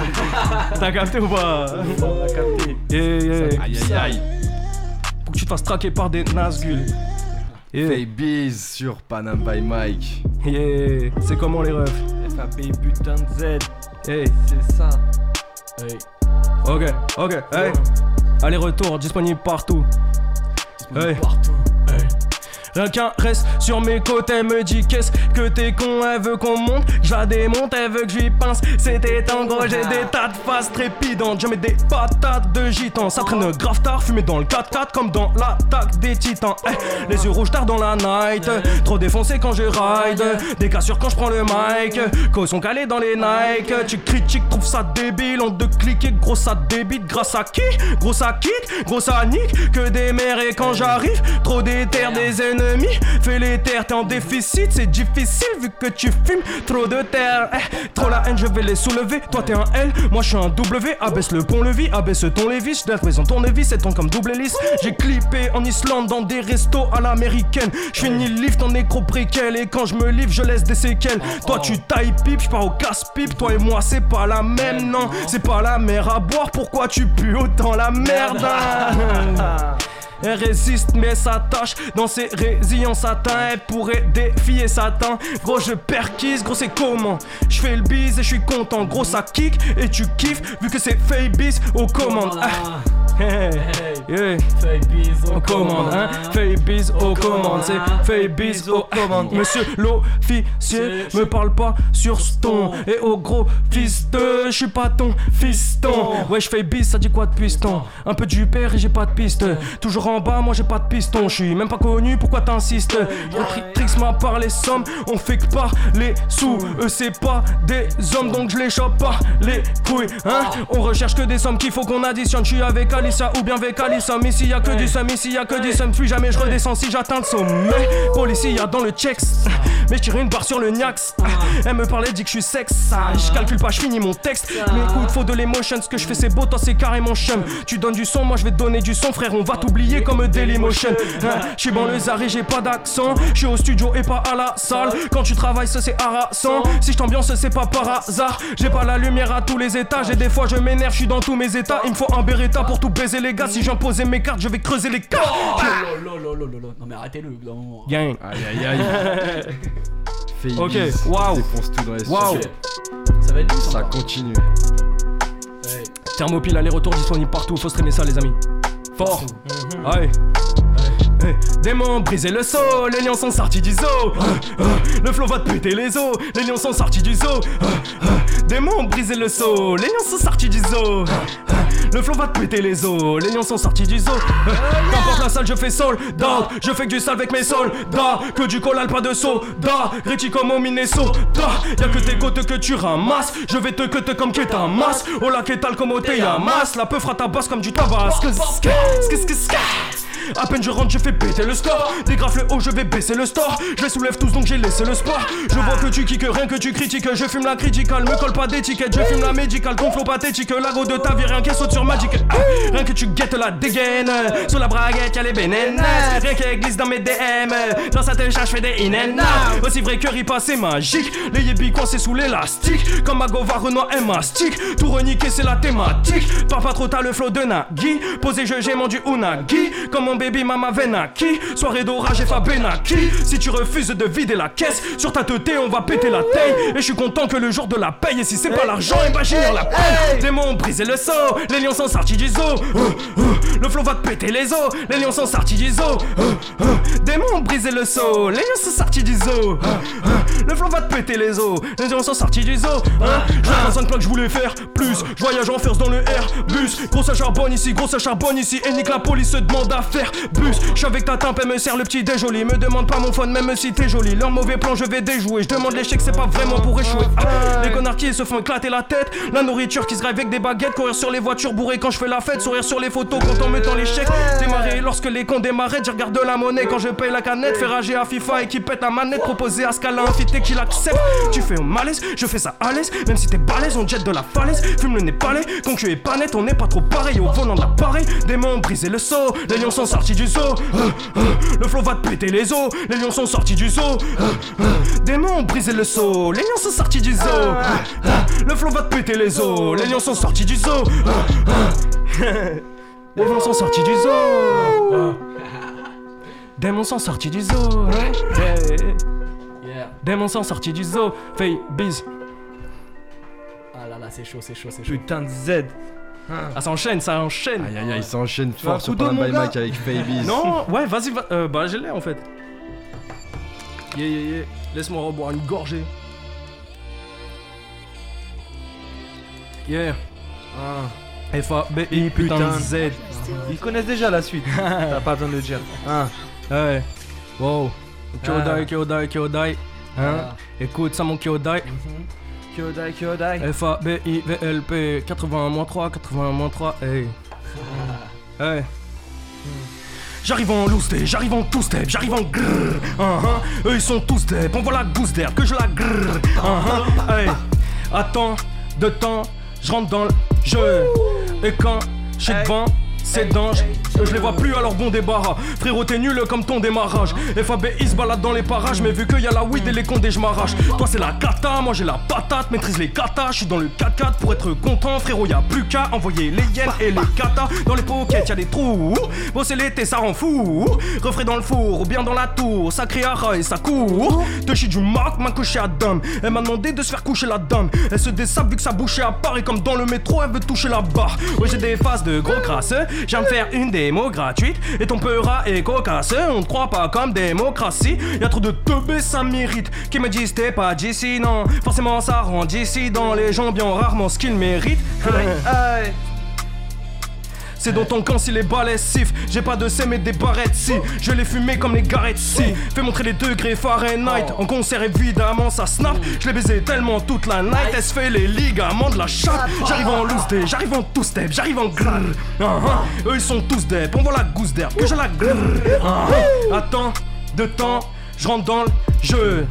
T'as capté ou pas? T'as capté Yeah, yeah. Aïe aïe aïe. Pour que tu te fasses traquer par des nazgules Yeah, Faybiz sur Panam by Mike. yeah. C'est comment les refs? FAB putain de Z, Hey, c'est ça. Hey. ok, ok, hey Allez-retour, disponible partout Hey. Partout. Hey. Rien qu'un reste sur mes côtes, elle me dit qu'est-ce que t'es con, elle veut qu'on monte, je la démonte, elle veut que je lui pince. C'était en gros, j'ai des tas de faces trépidantes, je mets des patates de gitan. Ça traîne grave tard, fumé dans le 4x4 comme dans l'attaque des titans. Eh, les yeux rouges tard dans la night, trop défoncé quand je ride, des cassures quand je prends le mic, quand sont calés dans les Nike. Tu critiques, trouve ça débile, on de cliquer, gros ça débite. Grâce à qui? Gros ça kick, gros ça nique, que des mères. Et quand j'arrive, trop des terres des ennemis. Fais les terres, t'es en déficit, c'est difficile vu que tu fumes trop de terre. Eh, trop la haine, je vais les soulever. Toi t'es un L, moi je suis un W. Abaisse le pont-levis, abaisse ton lévis. Je présent ton tournevis, c'est ton comme double hélice. J'ai clippé en Islande dans des restos à l'américaine. Je finis le lift en nécro préquel et quand je me livre, je laisse des séquelles. Toi tu tailles pipe, je au casse-pipe. Toi et moi, c'est pas la même, non, c'est pas la mer à boire. Pourquoi tu pues autant la merde? Elle résiste mais s'attache dans ses résillants satin. Elle pourrait défier Satan. Gros je perquise, gros c'est comment? Je fais le bise et je suis content. Gros ça kick et tu kiffes vu que c'est bis aux commandes Ah. Hey, yeah. Aux commandes, hein. Fais bis aux commandes C'est fait bis aux commandes Monsieur l'officier me parle pas sur ce ton Et au gros fils de Je suis pas ton fiston. Ouais je fais ça dit quoi de piston? Un peu du père et j'ai pas de piste. Toujours en bas moi j'ai pas de piston. Je suis même pas connu pourquoi t'insistes? Trix m'a parlé somme On fait que par les sous. Eux c'est pas des hommes donc je les chope pas les couilles hein. On recherche que des sommes qu'il faut qu'on additionne. Je suis avec Ou bien avec Alissa Mais s'il y a que du somme ici y a que du somme Puis jamais je redescends si j'atteins le sommet. Police y a dans le checks. Mais je tire une barre sur le niax. Elle me parlait dit que je suis sexe. Je calcule pas je finis mon texte. Mais écoute faut de l'émotion Ce que je fais c'est beau toi c'est carrément chum. Tu donnes du son moi je vais te donner du son frère. On va t'oublier comme Dailymotion. hein, Je suis banlieusard et j'ai pas d'accent. Je suis au studio et pas à la salle. Quand tu travailles ça c'est harassant. Si je t'ambiance c'est pas par hasard. J'ai pas la lumière à tous les étages. Et des fois je m'énerve je suis dans tous mes états. Il me faut un Beretta pour tout baiser les gars Si j'imposais mes cartes je vais creuser les cartes Oh. Non mais arrêtez-le. au bout d'un moment. Gang Aïe aïe aïe. Fais Ok, bis, waouh. Défonce tout dans les Waouh. Ça va être dur, Ça ça. continue. Thermopile aller-retour disponible partout, faut streamer ça les amis. Fort. Ouais. Hey. Démon, briser le sol, les lions sont sortis du zoo. Le flot va te péter les os, les lions sont sortis du zoo. Démon, briser le sol, les lions sont sortis du zoo. Le flot va te péter les os, les lions sont sortis du zoo. Qu'importe la salle, je fais sol, down. Je fais que du sale avec mes soldats, que du collal, pas de soda. Réti comme au Minnesota. Y'a que tes côtes que tu ramasses. Je vais te cutter comme Keta masse. Oh la Ketal comme au Teyamas. La peu fera ta basse comme du tabac. À peine je rentre, je fais péter le score. Dégrafe le haut, je vais baisser le store. Je les soulève tous, donc j'ai laissé le sport. Je vois que tu kicks, rien que tu critiques. Je fume la critical, me colle pas d'étiquette. Je fume la médicale, ton flow pathétique. Lago de ta vie, rien qu'elle saute sur Magic. Ah, rien que tu guettes la dégaine. Sur la braguette, y'a les bénénes. Rien qu'elle glisse dans mes DM. Dans sa télécharge, je fais des in and out. Aussi vrai que ripa, c'est magique. Les yébis coincés sous l'élastique. Comme Agova, Renoir et Mastic. Tout reniqué, c'est la thématique. Toi, pas trop, t'as le flow de Nagui. Posé, je j'ai du Unagi. Comme mon baby mama Venaki. Soirée d'orage et Fabenaki. Si tu refuses de vider la caisse, sur ta tête, on va péter la taille. Et je suis content que le jour de la paye. Et si c'est pas l'argent, et bah j'ignore la paye. Démon, briser le saut. Les lions sont sortis du zoo. Euh, euh, Le flow va te péter les os. Les lions sont sortis du zoo. Euh, euh, Démon, briser le saut. Les lions sont sortis du zoo. Le flow va te péter les os. Les lions sont sortis du zoo. Je vois 5 plans que je voulais faire plus. Je voyage en first dans le Airbus. Gros ça charbonne ici, gros ça charbonne ici. Et nique la police se demande à faire bus. Je suis avec ta tempe, elle me sert le petit déjoli. Me demande pas mon phone, même si t'es joli. Leur mauvais plan, je vais déjouer. Je demande l'échec, c'est pas vraiment pour échouer. Ah, les connards qui se font éclater la tête. La nourriture qui se grève avec des baguettes. Courir sur les voitures bourrées quand je fais la fête. Sourire sur les photos quand on mettant les chèques. Démarrer lorsque les cons démarraient. Je regarde la monnaie quand je paye la canette. Faire rager à FIFA et qui pète la manette. Proposer à Scala invité qu'il accepte. Tu fais au malaise, je fais ça à l'aise. Même si t'es balèze, on jette de la falaise. Fume le nez palais. Quand tu es pas net, on n'est pas trop pareil. Au volant de l'appareil, démon briser le saut. Les lions sont sortis du zoo. Euh, euh, Le flow va te péter les os. Les lions sont sortis du zoo. Euh, euh, Démon briser le saut. Les lions sont sortis du zoo. Le flow va te péter les os. Les lions sont sortis du zoo. Les lions sont sortis du zoo. Démons sont sortis du zoo. Démons sont sortis du zoo. Fais bis. Ah là là, c'est chaud, c'est chaud, c'est chaud. Putain de Z. Ah, ça enchaîne, ça enchaîne. Aïe aïe aïe, ça enchaîne fort sur Panam by Mike avec Babies. Non, ouais, vas-y, va- euh, bah je l'ai en fait. Yeah, yeah, yeah. Laisse-moi reboire une gorgée. Yeah. Ah, F-A-B-I, putain de Z. Ils connaissent déjà la suite. T'as pas besoin de le dire. Ah. Ouais. Wow. Kyodai, Ah. Kyodai, Kyodai. Hein? Écoute ça, mon Kyodai. Kyodai, Kyodai. F-A-B-I-V-L-P 81-3, 81-3, hey. Hey. J'arrive en loose j'arrive en two step, j'arrive en grrr. hein. Eux ils sont tous dep, on voit la gousse d'air, que je la grrr. hein. Hey. Attends, de temps, je rentre dans le jeu. Et quand je suis devant, c'est danger. Je les vois plus alors bon débarras. Frérot, t'es nul comme ton démarrage. FAB il se balade dans les parages, mais vu qu'il y a la weed et les condés, je m'arrache. Toi, c'est la cata, moi j'ai la patate, maîtrise les katas. Je suis dans le 4x4 pour être content, frérot. Y a plus qu'à envoyer les yens et les katas. Dans les pockets, y a des trous. Bosser l'été, ça rend fou. Refrais dans le four ou bien dans la tour. Ça crie et ça court. De chez du Mac, m'a couché à dame. Elle m'a demandé de se faire coucher la dame. Elle se dessape vu que sa bouche est à Paris comme dans le métro, elle veut toucher la barre. Ouais, j'ai des faces de gros crasseux. J'ai me faire une démo gratuite. Et ton peurat est cocasseux. On ne croit pas comme démocratie. Y a trop de teubés, ça mérite. Qui me disent t'es pas d'ici, non. Forcément, ça rend dissident. Les gens bien rarement ce qu'ils méritent. Aïe. C'est dans ton camp si les balais sifflent. J'ai pas de C mais des barrettes si. Je les fumer comme les garettes si. Fais montrer les degrés Fahrenheit. En concert évidemment ça snap. Je l'ai baisé tellement toute la night. Elle se fait les ligaments de la chatte. J'arrive en loose day, j'arrive en two step, j'arrive en grrr. Ah, ah. Eux ils sont tous dep. On voit la gousse d'herbe que je la grrr. Ah, ah. Attends, de temps, je rentre dans le jeu.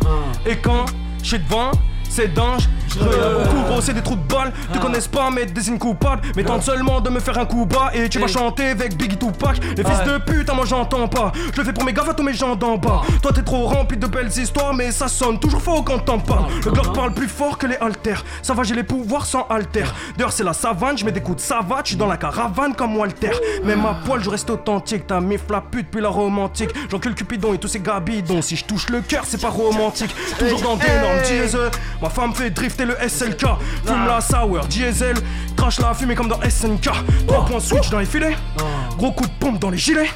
Et quand je suis devant, c'est dangereux. Beaucoup gros, c'est des trous de balles. Tu connaisses pas, mais désigne coupable. Mais tente seulement de me faire un coup bas. Et tu vas chanter avec Biggie Tupac. Les fils de pute, à moi j'entends pas. Je le fais pour mes à tous mes gens d'en bas. Toi t'es trop rempli de belles histoires, mais ça sonne toujours faux quand t'en parles. Le Glock parle plus fort que les haltères. Ça va, j'ai les pouvoirs sans haltère. D'ailleurs, c'est la savane, je mets des coups de savate. Je suis dans la caravane comme Walter. Même à poil, je reste authentique. Ta mif la pute, puis la romantique. J'encule Cupidon et tous ces gabidons. Si je touche le cœur, c'est pas romantique. Toujours dans des normes diesel. Ma femme fait drifter le SLK. Fume la sour, diesel. Crache la fumée comme dans SNK. 3 points switch dans les filets. Gros coup de pompe dans les gilets.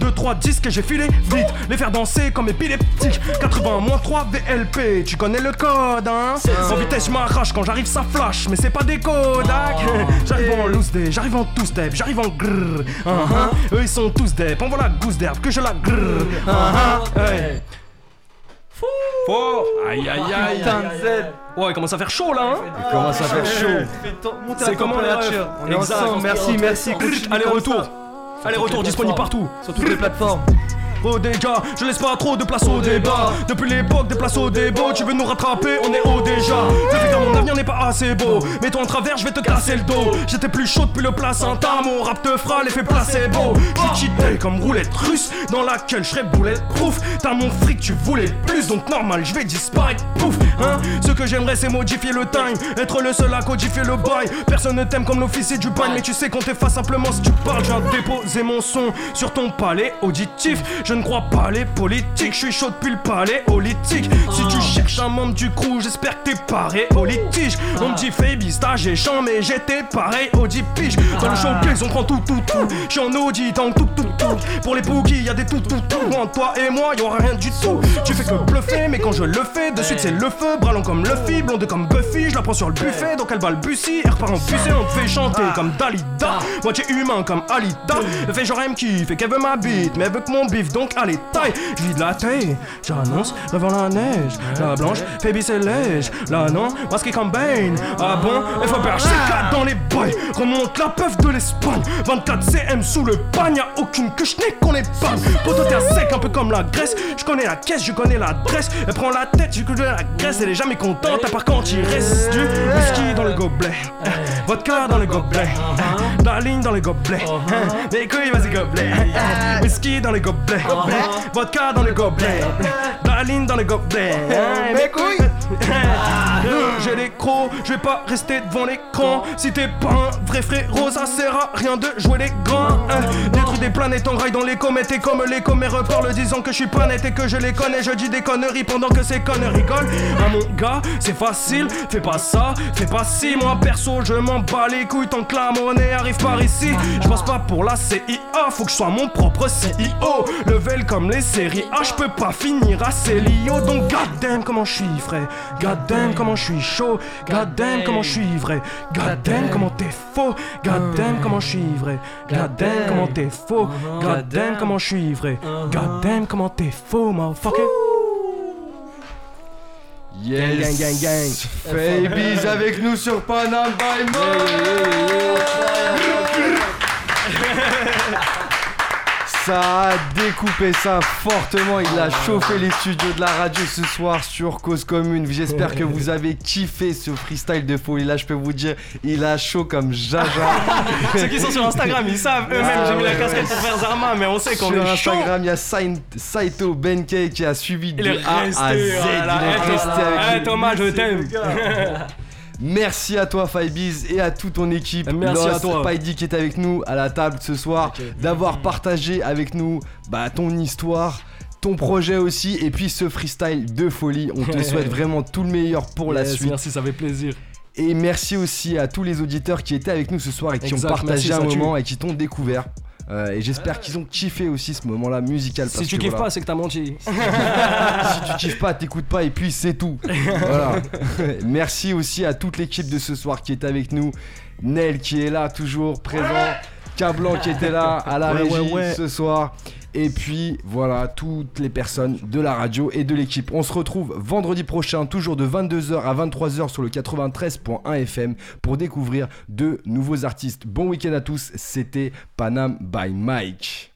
2-3 disques et j'ai filé vite. Les faire danser comme épileptique. 80 moins 3 VLP. Tu connais le code, hein? En vitesse, je m'arrache quand j'arrive, ça flash. Mais c'est pas des Kodak. J'arrive en loose day, j'arrive en two step, j'arrive en grrr. Ah, ah. Eux ils sont tous dep. On voit la gousse d'herbe que je la grrr. Ah, ah. Hey. Fort Aïe aïe aïe Putain de. Ouais, il commence à faire chaud là, hein Comment ça fait chaud Montez C'est comment, les refs On est ensemble. Merci, merci. Allez, retour. Allez, retour disponible partout Sur toutes les plateformes. Oh déjà, je laisse pas trop de place au débat. Depuis l'époque des places au débat. Tu veux nous rattraper, on est haut déjà. Fais mon avenir n'est pas assez beau. Mets-toi en travers, je vais te casser le dos. J'étais plus chaud depuis le placenta. Mon rap te fera l'effet placebo. Je cheaté comme roulette russe Dans laquelle je serai bulletproof T'as mon fric, tu voulais plus Donc normal, je vais disparaître, pouf Hein. Ce que j'aimerais c'est modifier le time. Être le seul à codifier le bail. Personne ne t'aime comme l'officier du bail. Mais tu sais qu'on t'efface simplement si tu parles. Je viens déposer mon son sur ton palais auditif ne crois pas les politiques. Je suis chaud depuis le palais politique. Si tu cherches un membre du crew J'espère que t'es paré au litige On me dit Fabi stage et chant Mais j'étais pareil au 10 piges Dans le showcase on prend tout tout tout. Je suis en audit en tout tout Pour les boogies y a des tout tout. Tout Entre toi et moi y rien du tout. Tu fais que bluffer mais quand je le fais De suite c'est le feu. Bras long comme Luffy Blonde comme Buffy. Je la prends sur le buffet Donc elle balbutie. Elle repart en pucée On te fait chanter comme Dalida. Moitié humain comme Alita Elle fait genre elle me kiffe qu'elle veut ma bite Mais elle veut mon bif donc allez taille. Je de la taille. J'annonce devant la neige. La blanche Phoebe c'est lège Là non Masqué comme Bane. Ah bon? Il faut perdre C4 dans les bails Remonte la peuf de l'Espagne. 24 CM sous le pagne Y'a aucune que je n'ai qu'on est pas. Poto t'es un sec un peu comme la Grèce. Je connais la caisse, je connais l'adresse. Elle prend la tête, je connais la graisse Elle est jamais contente à part quand il reste du whisky dans le gobelet. Vodka dans le gobelet. Ligne dans le gobelet. Mes couilles vas-y gobelet. Whisky dans le gobelet. Vodka dans le gobelet. Ligne dans le gobelet. Mes couilles J'ai les crocs, je vais pas rester devant l'écran. Si t'es pas un vrai frérot, ça sert à rien de jouer les grands. Détruire des planètes en rail dans les comètes et comme les commères parlent disant que je suis pas net et que je les connais. Je dis des conneries pendant que ces connes rigolent. Ah mon gars, c'est facile, fais pas ça, fais pas si. Moi perso, je m'en bats les couilles tant que la monnaie arrive par ici. Je passe pas pour la CIA, faut que je sois mon propre CEO. Level comme les séries A, je peux pas finir à Célio. Donc goddamn comment je suis frais, goddamn comment je suis chaud, goddamn comment je suis vrai, goddamn comment t'es faux, goddamn comment je suis vrai, goddamn comment t'es faux, goddamn comment je suis vrai, goddamn comment t'es faux, motherfucker. Yes. Gang, gang, gang. Fabies avec nous sur Panam by Ça a découpé ça fortement, il a chauffé les studios de la radio ce soir sur Cause Commune. J'espère que vous avez kiffé ce freestyle de folie. Là, je peux vous dire, il a chaud comme Jaja. Ceux qui sont sur Instagram, ils savent eux-mêmes. Ah J'ai mis la casquette ouais. pour faire Zarma, mais on sait qu'on Sur est chaud. Instagram, il y a Sain- Saito Benkei qui a suivi de Il A à Z. voilà. Il est Eh, resté avec eh, nous. Thomas, je t'aime. Merci à toi Fibeez et à toute ton équipe. Merci Lost, à toi. Paidi qui est avec nous à la table ce soir, d'avoir partagé avec nous bah, ton histoire. Ton projet aussi, et puis ce freestyle de folie. On te souhaite vraiment tout le meilleur pour la suite. Merci, ça fait plaisir. Et merci aussi à tous les auditeurs qui étaient avec nous ce soir et qui Exact, ont partagé un moment et qui t'ont découvert. Euh, et j'espère qu'ils ont kiffé aussi ce moment-là musical. Si tu que kiffes voilà, pas, c'est que t'as menti. si tu kiffes pas, t'écoutes pas et puis c'est tout. Voilà. Merci aussi à toute l'équipe de ce soir qui est avec nous. Nel qui est là toujours présent. Cablan qui était là à la Ouais, régie ouais, ouais. ce soir. Et puis voilà, toutes les personnes de la radio et de l'équipe. On se retrouve vendredi prochain, toujours de 22h à 23h sur le 93.1 FM pour découvrir de nouveaux artistes. Bon week-end à tous, c'était Panam by Mike.